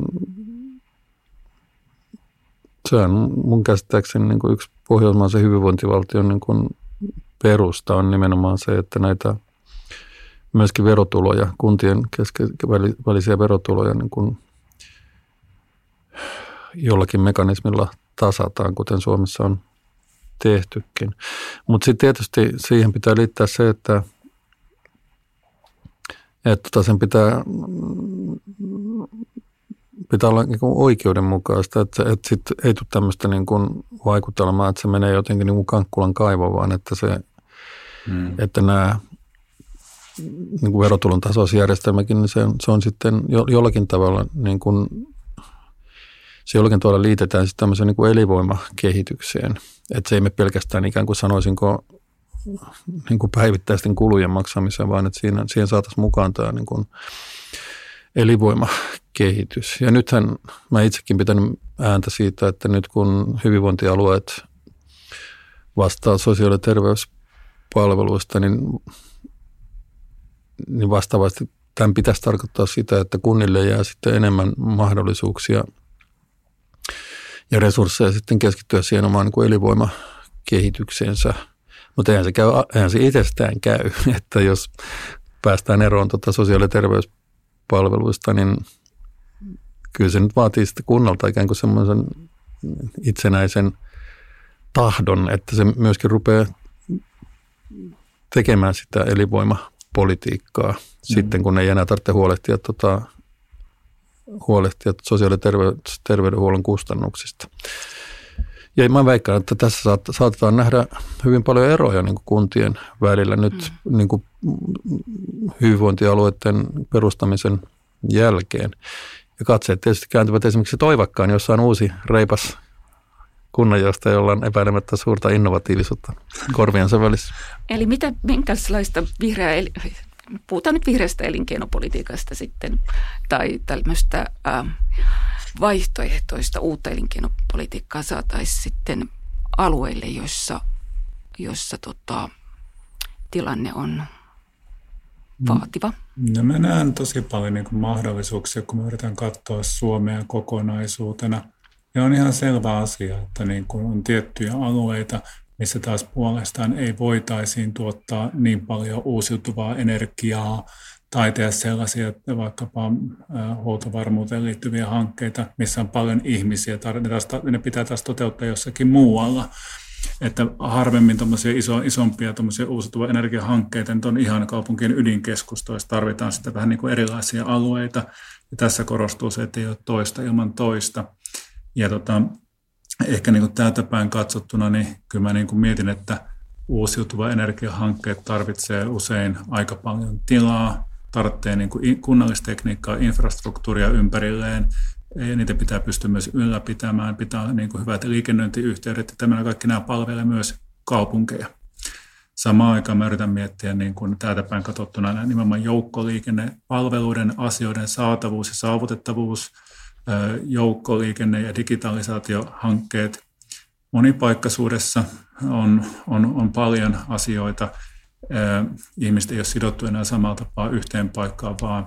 se on mun käsittääkseni niin kuin yksi pohjoismaisen hyvinvointivaltion niin kuin perusta on nimenomaan se, että näitä myöskin verotuloja, kuntien välisiä verotuloja niin kuin jollakin mekanismilla tasataan, kuten Suomessa on tehtykin. Mutta sitten tietysti siihen pitää liittää se, että, että tota sen pitää, pitää olla niin kuin oikeudenmukaista, että, että sit ei tule tämmöistä niin kuin vaikutelmaa, että se menee jotenkin niin kuin Kankkulan kaivo, vaan että, se, hmm. että nämä niin kuin verotulon tasoisjärjestelmäkin, niin se, on, se on sitten jo, jollakin tavalla niin kuin se jollakin tavalla liitetään sitten tämmöiseen niin kuin elinvoimakehitykseen. Että se ei me pelkästään ikään kuin sanoisinko niin kuin päivittäisten kulujen maksamiseen, vaan että siinä, siihen saataisiin mukaan tämä niin kuin elinvoimakehitys. Ja nythän mä itsekin pitänyt ääntä siitä, että nyt kun hyvinvointialueet vastaa sosiaali- ja terveyspalveluista, niin, niin vastaavasti tämän pitäisi tarkoittaa sitä, että kunnille jää sitten enemmän mahdollisuuksia ja resursseja sitten keskittyä siihen omaan niin elinvoimakehitykseensä. Mutta eihän se, käy, eihän se itsestään käy, että jos päästään eroon tuota sosiaali- ja terveyspalveluista, niin kyllä se nyt vaatii sitten kunnalta ikään kuin semmoisen itsenäisen tahdon, että se myöskin rupeaa tekemään sitä elinvoimapolitiikkaa mm. sitten, kun ei enää tarvitse huolehtia, tota, huolehtia sosiaali- ja terveydenhuollon kustannuksista. Ja mä väikkaan, että tässä saatetaan nähdä hyvin paljon eroja niin kuin kuntien välillä nyt mm. niin kuin hyvinvointialueiden perustamisen jälkeen. Ja katseet tietysti kääntyvät esimerkiksi Toivakkaan, jossa on uusi reipas kunnanjohtaja, jolla on epäilemättä suurta innovatiivisuutta korviansa välissä. Eli mitä, minkälaista vihreää, puhutaan nyt vihreästä elinkeinopolitiikasta sitten, tai tämmöistä äh, vaihtoehtoista uutta elinkeinopolitiikkaa saataisiin sitten alueille, joissa, joissa tota, tilanne on vaativa? No mä näen tosi paljon niin kuin mahdollisuuksia, kun me yritän katsoa Suomea kokonaisuutena. Ja on ihan selvä asia, että niin kuin on tiettyjä alueita, missä taas puolestaan ei voitaisiin tuottaa niin paljon uusiutuvaa energiaa tai tehdä sellaisia että vaikkapa huoltovarmuuteen liittyviä hankkeita, missä on paljon ihmisiä, ne, ne pitää taas toteuttaa jossakin muualla. Että harvemmin iso, isompia uusiutuvia energiahankkeita nyt on ihan kaupunkien ydinkeskustoissa, tarvitaan sitä vähän niin kuin erilaisia alueita. Ja tässä korostuu se, että ei ole toista ilman toista. Ja tota, ehkä niin kuin täältä päin katsottuna, niin kyllä mä niin kuin mietin, että uusiutuva energiahankkeet tarvitsee usein aika paljon tilaa, tarvitsee niin kuin kunnallistekniikkaa, infrastruktuuria ympärilleen, ja niitä pitää pystyä myös ylläpitämään, pitää olla niin kuin hyvät liikennöintiyhteydet, ja tämä kaikki nämä palvelee myös kaupunkeja. Samaan aikaan mä yritän miettiä niin kuin täältä päin katsottuna nimenomaan joukkoliikennepalveluiden asioiden saatavuus ja saavutettavuus, joukkoliikenne- ja digitalisaatiohankkeet. Monipaikkaisuudessa on, on, on paljon asioita. Ihmiset ei ole sidottu enää samalla tapaa yhteen paikkaan, vaan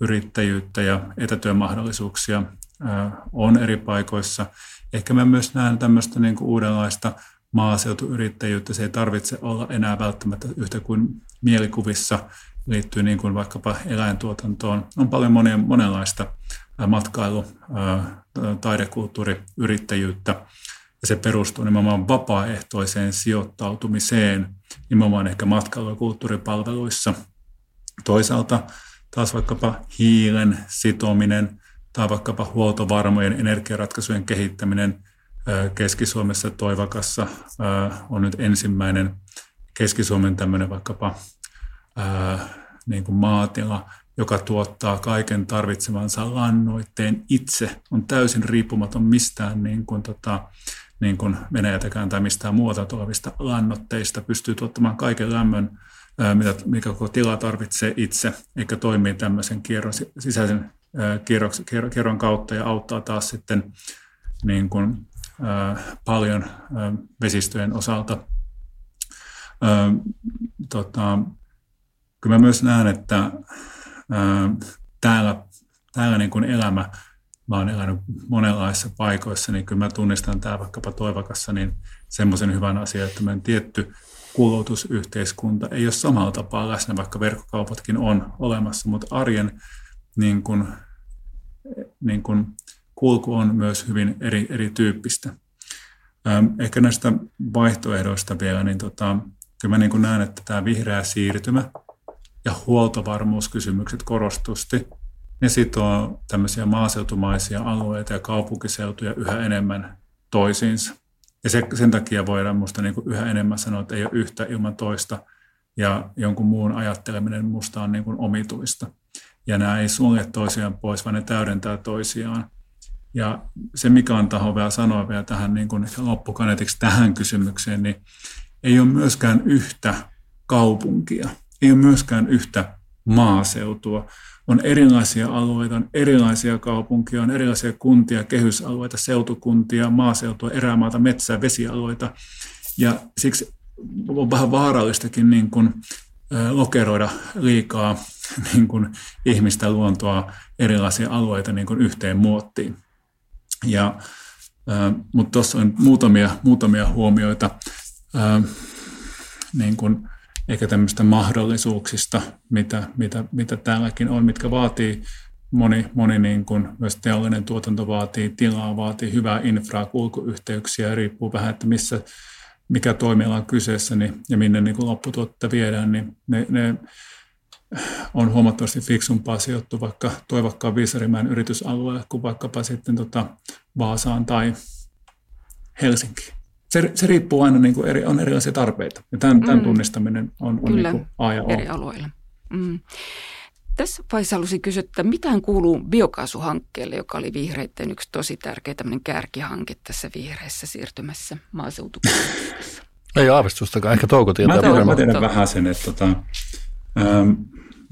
yrittäjyyttä ja etätyömahdollisuuksia on eri paikoissa. Ehkä mä myös näen tämmöistä niin kuin uudenlaista maaseutuyrittäjyyttä. Se ei tarvitse olla enää välttämättä yhtä kuin mielikuvissa liittyy niin kuin vaikkapa eläintuotantoon. On paljon monia, monenlaista matkailu, taidekulttuuri, yrittäjyyttä. Ja se perustuu nimenomaan vapaaehtoiseen sijoittautumiseen, nimenomaan ehkä matkailu- ja kulttuuripalveluissa. Toisaalta taas vaikkapa hiilen sitominen tai vaikkapa huoltovarmojen energiaratkaisujen kehittäminen Keski-Suomessa Toivakassa on nyt ensimmäinen Keski-Suomen tämmöinen vaikkapa niin kuin maatila, joka tuottaa kaiken tarvitsemansa lannoitteen itse, on täysin riippumaton mistään niin kuin, tota, niin kuin Venäjätäkään tai mistään muualta tulevista lannoitteista, pystyy tuottamaan kaiken lämmön, mitä, mikä koko tila tarvitsee itse, eikä toimii tämmöisen kierron, sisäisen kierron kautta ja auttaa taas sitten niin kuin, paljon vesistöjen osalta. Tota, kyllä mä myös näen, että täällä, täällä niin kuin elämä, mä oon elänyt monenlaisissa paikoissa, niin kyllä mä tunnistan täällä vaikkapa Toivakassa niin semmoisen hyvän asian, että meidän tietty kulutusyhteiskunta ei ole samalla tapaa läsnä, vaikka verkkokaupatkin on olemassa, mutta arjen niin kuin, niin kuin kulku on myös hyvin eri, erityyppistä. Ehkä näistä vaihtoehdoista vielä, niin tota, kyllä mä niin näen, että tämä vihreä siirtymä – ja huoltovarmuuskysymykset korostusti. Ne sitoo tämmöisiä maaseutumaisia alueita ja kaupunkiseutuja yhä enemmän toisiinsa. Ja se, sen takia voidaan minusta niin kuin yhä enemmän sanoa, että ei ole yhtä ilman toista ja jonkun muun ajatteleminen minusta on niin kuin omituista. Ja nämä ei sulje toisiaan pois, vaan ne täydentää toisiaan. Ja se, mikä on taho vielä sanoa vielä tähän niin kuin loppukaneetiksi tähän kysymykseen, niin ei ole myöskään yhtä kaupunkia – ei ole myöskään yhtä maaseutua. On erilaisia alueita, on erilaisia kaupunkia, on erilaisia kuntia, kehysalueita, seutukuntia, maaseutua, erämaata, metsää, vesialueita. Ja siksi on vähän vaarallistakin niin kuin, lokeroida liikaa niin kuin ihmistä, luontoa, erilaisia alueita niin kuin yhteen muottiin. Ja, mutta tuossa on muutamia, muutamia huomioita niin kuin ehkä tämmöistä mahdollisuuksista, mitä, mitä, mitä täälläkin on, mitkä vaatii moni, moni niin kuin myös teollinen tuotanto vaatii tilaa, vaatii hyvää infraa, kulkuyhteyksiä, riippuu vähän, että missä, mikä toimiala on kyseessä niin, ja minne niin kuin lopputuotetta viedään, niin ne, ne on huomattavasti fiksumpaa sijoittua vaikka Toivakkaan Viisarimäen yritysalueelle kuin vaikkapa sitten tota Vaasaan tai Helsinkiin. Se, se riippuu aina, niin kuin eri, on erilaisia tarpeita. Ja tämän, mm. tämän tunnistaminen on, on Kyllä, niin kuin A ja O. eri alueilla. Mm. Tässä vaiheessa haluaisin kysyä, että mitään kuuluu biokaasuhankkeelle, joka oli vihreiden yksi tosi tärkeä kärkihanke tässä vihreässä siirtymässä maaseutupolitiikassa? Ei aavistustakaan, ehkä Touko tietää mä, mä tiedän vähän sen, että tota, ähm,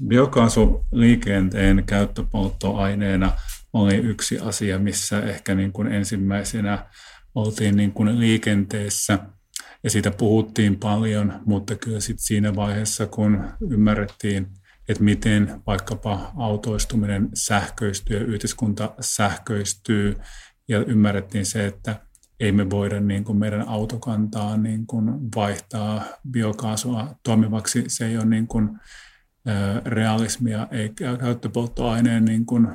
biokaasuliikenteen käyttöpolttoaineena oli yksi asia, missä ehkä niin kuin ensimmäisenä oltiin niin kuin liikenteessä ja siitä puhuttiin paljon, mutta kyllä sitten siinä vaiheessa, kun ymmärrettiin, että miten vaikkapa autoistuminen sähköistyy ja yhteiskunta sähköistyy ja ymmärrettiin se, että ei me voida niin kuin meidän autokantaa niin kuin vaihtaa biokaasua toimivaksi. Se ei ole niin kuin realismia eikä käyttöpolttoaineen niin kuin,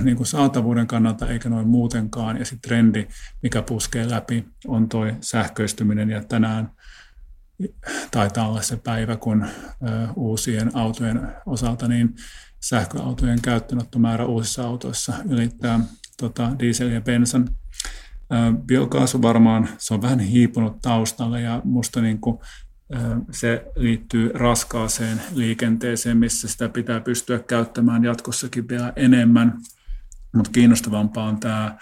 niin kuin saatavuuden kannalta eikä noin muutenkaan. Ja sitten trendi, mikä puskee läpi, on tuo sähköistyminen ja tänään taitaa olla se päivä, kun uusien autojen osalta niin sähköautojen käyttöönottomäärä uusissa autoissa ylittää tota, diesel ja bensan. Biokaasu varmaan, se on vähän hiipunut taustalle ja musta niin kuin se liittyy raskaaseen liikenteeseen, missä sitä pitää pystyä käyttämään jatkossakin vielä enemmän. Mutta kiinnostavampaa on tämä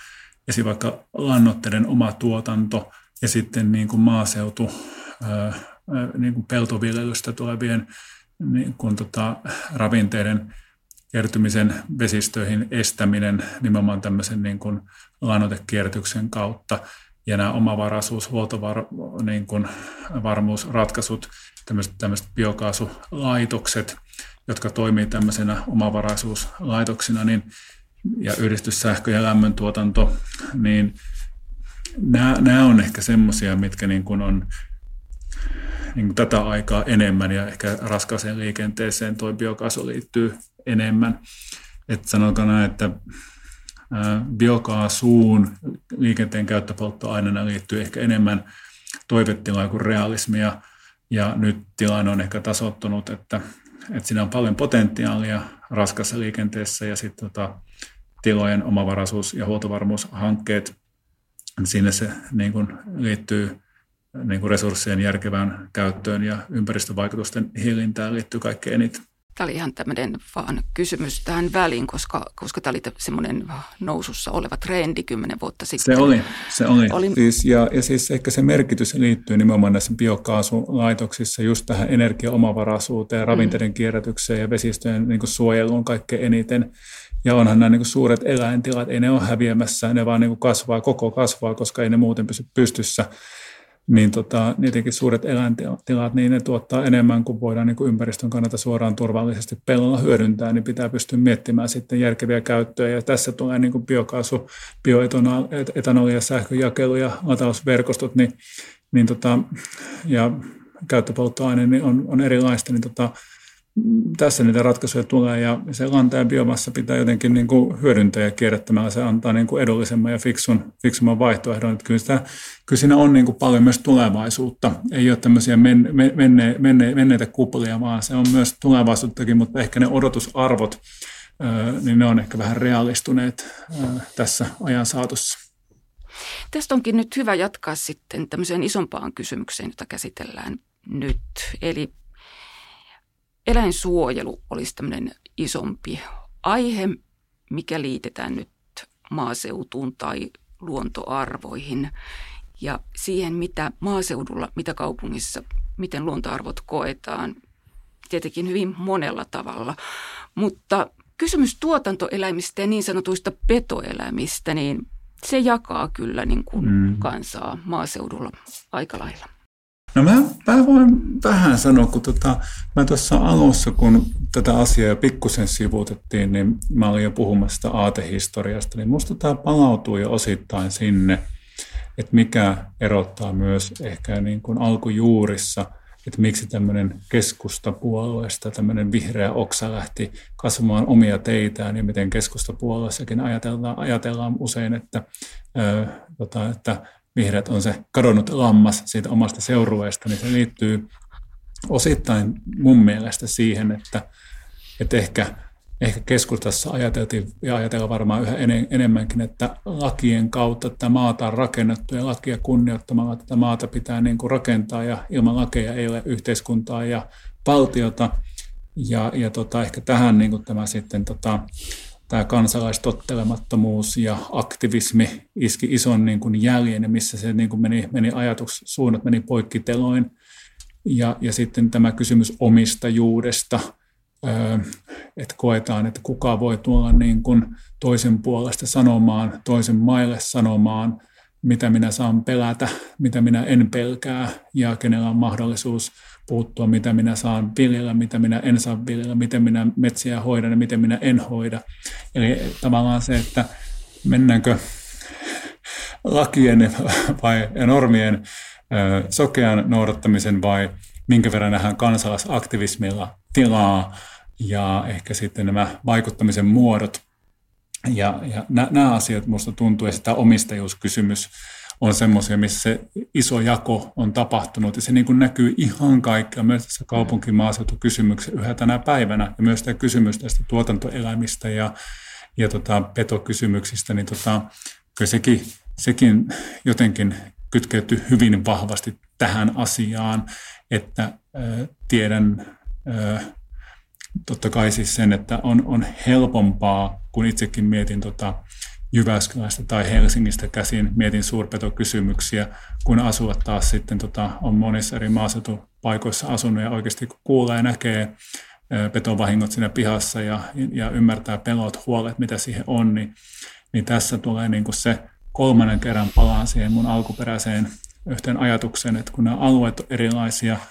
esimerkiksi vaikka lannoitteiden oma tuotanto ja sitten niin kuin maaseutu, niin kuin peltoviljelystä tulevien niin kuin tota, ravinteiden kertymisen vesistöihin estäminen nimenomaan tämmöisen niin kuin lannoitekierrätyksen kautta – ja nämä omavaraisuus, huoltovarmuusratkaisut, tämmöiset, tämmöiset biokaasulaitokset, jotka toimii tämmöisenä omavaraisuuslaitoksina, niin, ja yhdistyssähkö- ja lämmöntuotanto, niin nämä, nämä on ehkä semmoisia, mitkä niin kuin on niin kuin tätä aikaa enemmän ja ehkä raskaaseen liikenteeseen tuo biokaasu liittyy enemmän. Että sanotaan näin, että biokaasuun liikenteen käyttöpolttoaineena liittyy ehkä enemmän toivetilaa kuin realismia. Ja nyt tilanne on ehkä tasottunut, että, että siinä on paljon potentiaalia raskassa liikenteessä ja sitten tota, tilojen omavaraisuus- ja huoltovarmuushankkeet, siinä se niin kuin liittyy niin kuin resurssien järkevään käyttöön ja ympäristövaikutusten hillintään liittyy kaikkein eniten. Tämä oli ihan tämmöinen vaan kysymys tähän väliin, koska, koska tämä oli semmoinen nousussa oleva trendi kymmenen vuotta sitten. Se oli, se oli. oli. Siis, ja, ja siis ehkä se merkitys liittyy nimenomaan näissä biokaasulaitoksissa just tähän energiaomavaraisuuteen, ravinteiden mm. kierrätykseen ja vesistöjen niin suojeluun kaikkein eniten. Ja onhan nämä niin suuret eläintilat, ei ne ole häviämässä, ne vaan niin kasvaa, koko kasvaa, koska ei ne muuten pysy pystyssä niin tota, niidenkin suuret eläintilat, niin ne tuottaa enemmän kuin voidaan niin kuin ympäristön kannalta suoraan turvallisesti pellolla hyödyntää, niin pitää pystyä miettimään sitten järkeviä käyttöjä. Ja tässä tulee niin kuin biokaasu, bioetanoli ja sähköjakelu ja latausverkostot, niin, niin tota, ja käyttöpolttoaine niin on, on erilaista, niin tota, tässä niitä ratkaisuja tulee ja se lanta ja biomassa pitää jotenkin niin kuin hyödyntää ja kierrättämällä se antaa niin kuin edullisemman ja fiksun, fiksumman vaihtoehdon. Että kyllä, sitä, kyllä siinä on niin kuin paljon myös tulevaisuutta. Ei ole tämmöisiä men, menne, menne, menneitä kuplia, vaan se on myös tulevaisuuttakin, mutta ehkä ne odotusarvot, niin ne on ehkä vähän realistuneet tässä ajan saatossa. Tästä onkin nyt hyvä jatkaa sitten tämmöiseen isompaan kysymykseen, jota käsitellään nyt. Eli eläinsuojelu olisi tämmöinen isompi aihe, mikä liitetään nyt maaseutuun tai luontoarvoihin ja siihen, mitä maaseudulla, mitä kaupungissa, miten luontoarvot koetaan. tietenkin hyvin monella tavalla. Mutta kysymys tuotantoeläimistä ja niin sanotuista petoeläimistä, niin se jakaa kyllä niin kuin mm. kansaa maaseudulla aika lailla. No mä, mä voin vähän sanoa, kun tota, mä tuossa alussa, kun tätä asiaa pikkusen sivuutettiin, niin mä olin jo puhumassa aatehistoriasta, niin musta tämä palautuu jo osittain sinne, että mikä erottaa myös ehkä niin kuin alkujuurissa, että miksi tämmöinen keskustapuolueesta tämmöinen vihreä oksa lähti kasvamaan omia teitään ja miten keskustapuolueessakin ajatellaan, ajatellaan usein, että, ö, tota, että vihreät on se kadonnut lammas siitä omasta seurueesta, niin se liittyy osittain mun mielestä siihen, että, että ehkä, ehkä keskustassa ajateltiin ja ajatellaan varmaan yhä enemmänkin, että lakien kautta tätä maata on rakennettu ja lakia kunnioittamalla tätä maata pitää niin kuin rakentaa ja ilman lakeja ei ole yhteiskuntaa ja valtiota. Ja, ja tota, ehkä tähän niin kuin tämä sitten tota, tämä kansalaistottelemattomuus ja aktivismi iski ison niin kuin jäljen, missä se niin kuin meni, meni ajatussuunnat meni poikkiteloin. Ja, ja sitten tämä kysymys omistajuudesta, että koetaan, että kuka voi tulla niin kuin toisen puolesta sanomaan, toisen maille sanomaan, mitä minä saan pelätä, mitä minä en pelkää ja kenellä on mahdollisuus puuttua, mitä minä saan viljellä, mitä minä en saa viljellä, miten minä metsiä hoidan ja miten minä en hoida. Eli tavallaan se, että mennäänkö lakien vai normien sokean noudattamisen vai minkä verran nähdään kansalaisaktivismilla tilaa ja ehkä sitten nämä vaikuttamisen muodot. Ja, ja nämä asiat minusta tuntuu, että tämä omistajuuskysymys on semmoisia, missä se iso jako on tapahtunut. Ja se niin kuin näkyy ihan kaikkea myös tässä kaupunkimaaseutukysymyksessä yhä tänä päivänä. Ja myös tämä kysymys tästä tuotantoeläimistä ja, ja tota, petokysymyksistä, niin tota, kyllä sekin, sekin jotenkin kytkeytyy hyvin vahvasti tähän asiaan, että äh, tiedän äh, totta kai siis sen, että on, on helpompaa, kun itsekin mietin tota, Jyväskylästä tai Helsingistä käsin mietin suurpetokysymyksiä, kun asuvat taas sitten tota, on monissa eri maaseutupaikoissa asunut ja oikeasti kun kuulee ja näkee petovahingot siinä pihassa ja, ja ymmärtää pelot, huolet, mitä siihen on, niin, niin tässä tulee niin kuin se kolmannen kerran palaan siihen mun alkuperäiseen yhteen ajatukseen, että kun nämä alueet on erilaisia –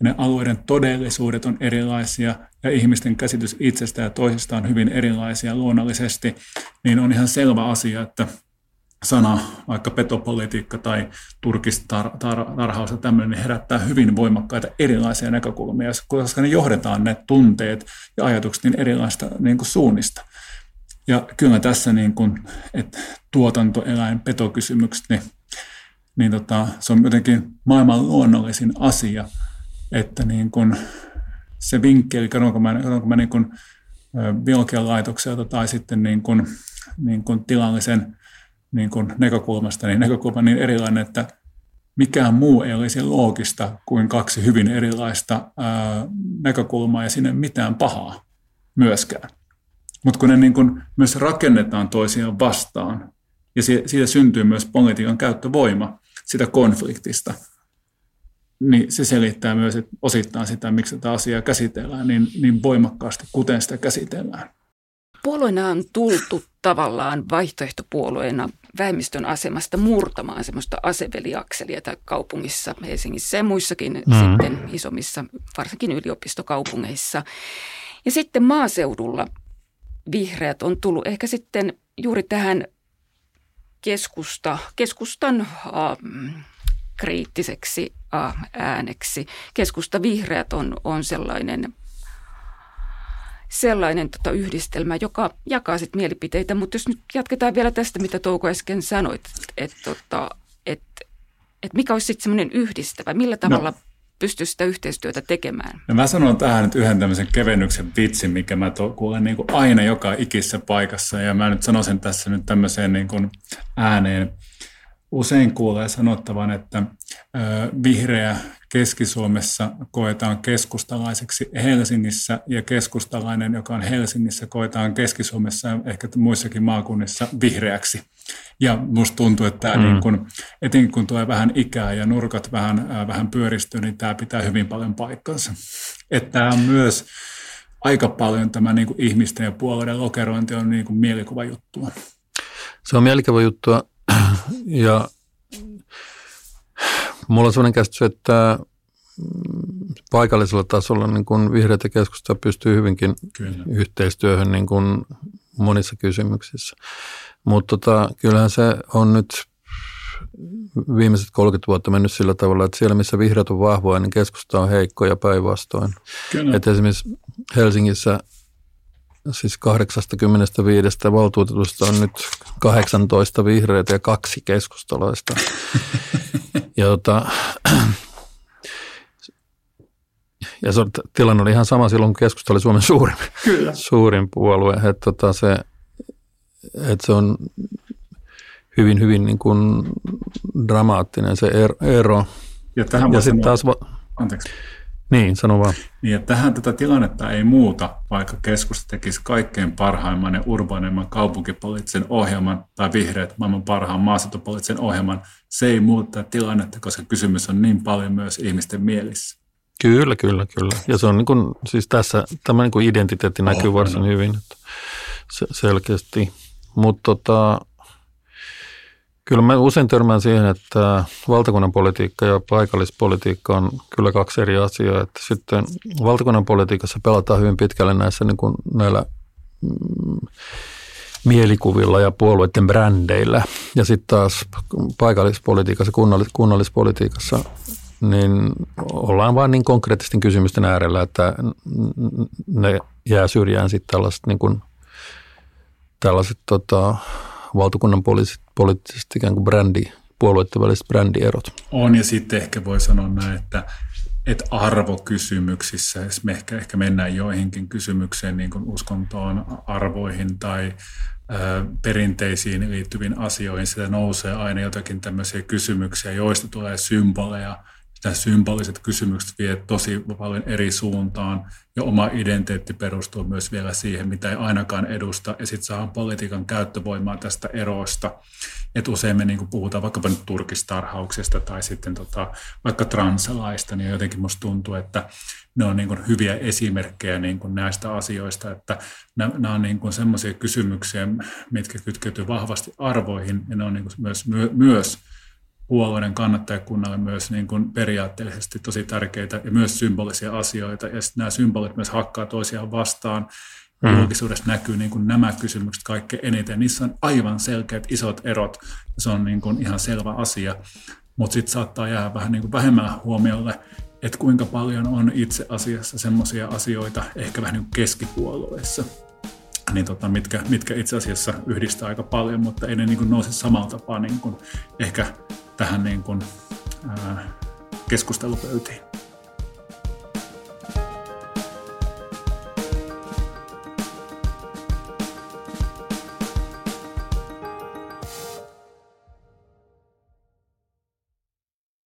ja ne alueiden todellisuudet on erilaisia ja ihmisten käsitys itsestä ja toisista on hyvin erilaisia luonnollisesti, niin on ihan selvä asia, että sana, vaikka petopolitiikka tai turkistarhaus ja tämmöinen, niin herättää hyvin voimakkaita erilaisia näkökulmia, koska ne johdetaan ne tunteet ja ajatukset niin erilaista niin kuin suunnista. Ja kyllä tässä niin kuin, että tuotantoeläin, petokysymykset, niin, niin tota, se on jotenkin maailman luonnollisin asia – että niin kuin se vinkkeli, katsonko mä, katsonko mä niin kuin biologian laitokselta tai sitten niin kuin, niin kuin tilallisen niin kuin näkökulmasta, niin näkökulma niin erilainen, että mikään muu ei olisi loogista kuin kaksi hyvin erilaista ää, näkökulmaa ja sinne mitään pahaa myöskään. Mutta kun ne niin kun myös rakennetaan toisiaan vastaan ja siitä syntyy myös politiikan käyttövoima sitä konfliktista – niin se selittää myös että osittain sitä, miksi tätä asiaa käsitellään niin, niin voimakkaasti, kuten sitä käsitellään. Puolueena on tultu tavallaan vaihtoehtopuolueena vähemmistön asemasta murtamaan semmoista aseveliakselia tai kaupungissa, Helsingissä ja muissakin mm. sitten isommissa, varsinkin yliopistokaupungeissa. Ja sitten maaseudulla vihreät on tullut ehkä sitten juuri tähän keskusta, keskustan uh, kriittiseksi ääneksi. Keskusta vihreät on, on sellainen, sellainen tota yhdistelmä, joka jakaa sit mielipiteitä, mutta jos nyt jatketaan vielä tästä, mitä Touko äsken sanoit, että tota, et, et mikä olisi sitten semmoinen yhdistävä, millä no. tavalla no pysty sitä yhteistyötä tekemään. No mä sanon tähän nyt yhden tämmöisen kevennyksen vitsin, mikä mä to, kuulen niin kuin aina joka ikissä paikassa. Ja mä nyt sanon sen tässä nyt tämmöiseen niin kuin ääneen usein kuulee sanottavan, että vihreä Keski-Suomessa koetaan keskustalaiseksi Helsingissä ja keskustalainen, joka on Helsingissä, koetaan Keski-Suomessa ja ehkä muissakin maakunnissa vihreäksi. Ja musta tuntuu, että tämä mm. niin kun, etenkin kun tulee vähän ikää ja nurkat vähän, äh, vähän pyöristyy, niin tämä pitää hyvin paljon paikkansa. Että tämä on myös aika paljon tämä niin kuin ihmisten ja puolueiden lokerointi on niin kuin mielikuva juttua. Se on mielikuva juttua ja mulla on sellainen käsitys, että paikallisella tasolla niin kuin vihreät ja keskusta pystyy hyvinkin Kyllä. yhteistyöhön niin kuin monissa kysymyksissä. Mutta tota, kyllähän se on nyt viimeiset 30 vuotta mennyt sillä tavalla, että siellä missä vihreät on vahvoja, niin keskusta on heikko ja päinvastoin. Että esimerkiksi Helsingissä siis 85 valtuutetusta on nyt 18 vihreitä ja kaksi keskustalaista. ja tota, ja se, tilanne oli ihan sama silloin, kun keskusta oli Suomen suurin, Kyllä. suurin puolue. Että tota se, että se on hyvin, hyvin niin kuin dramaattinen se er, ero. Ja, ja sitten taas... Va- Anteeksi. Niin, sano vaan. Niin, että tähän tätä tilannetta ei muuta, vaikka keskusta tekisi kaikkein parhaimman ja urbaanimman kaupunkipoliittisen ohjelman tai vihreät maailman parhaan maaseutupoliittisen ohjelman. Se ei muuta tilannetta, koska kysymys on niin paljon myös ihmisten mielissä. Kyllä, kyllä, kyllä. Ja se on niin kuin, siis tässä tämä niin kuin identiteetti näkyy oh, varsin no. hyvin että se, selkeästi. Mutta tota, kyllä mä usein törmään siihen, että valtakunnan politiikka ja paikallispolitiikka on kyllä kaksi eri asiaa. Että sitten valtakunnan politiikassa pelataan hyvin pitkälle näissä niin kuin näillä mm, mielikuvilla ja puolueiden brändeillä. Ja sitten taas paikallispolitiikassa, kunnallis- kunnallispolitiikassa niin ollaan vain niin konkreettisten kysymysten äärellä, että ne jää syrjään sitten tällaiset, niin kuin, tällaiset tota, valtakunnan poliittiset, poliittiset ikään kuin brändi, puolueiden väliset brändierot. On ja sitten ehkä voi sanoa näin, että, että arvokysymyksissä, jos me ehkä, ehkä mennään joihinkin kysymykseen, niin kuin uskontoon, arvoihin tai perinteisiin liittyviin asioihin, sitä nousee aina jotakin tämmöisiä kysymyksiä, joista tulee symboleja – nämä symboliset kysymykset vie tosi paljon eri suuntaan ja oma identiteetti perustuu myös vielä siihen, mitä ei ainakaan edusta ja sitten saa politiikan käyttövoimaa tästä erosta. Et usein me niin puhutaan vaikkapa nyt turkistarhauksesta tai sitten tota, vaikka transalaista, niin jotenkin musta tuntuu, että ne on niin hyviä esimerkkejä niin näistä asioista, että nämä on niin semmoisia kysymyksiä, mitkä kytkeytyy vahvasti arvoihin ja ne on niin myös, myös puolueiden kannattajakunnalle myös niin kuin periaatteellisesti tosi tärkeitä ja myös symbolisia asioita. Ja sitten nämä symbolit myös hakkaa toisiaan vastaan. Mm. Julkisuudessa näkyy niin kuin nämä kysymykset kaikkein eniten. Niissä on aivan selkeät isot erot. Se on niin kuin ihan selvä asia. Mutta sitten saattaa jäädä vähän niin kuin vähemmän huomiolle, että kuinka paljon on itse asiassa semmoisia asioita ehkä vähän niin kuin keskipuolueissa, niin tota, mitkä, mitkä itse asiassa yhdistää aika paljon, mutta ei ne niin kuin nouse samalla tapaa niin kuin ehkä tähän niin kuin, ää, keskustelupöytiin.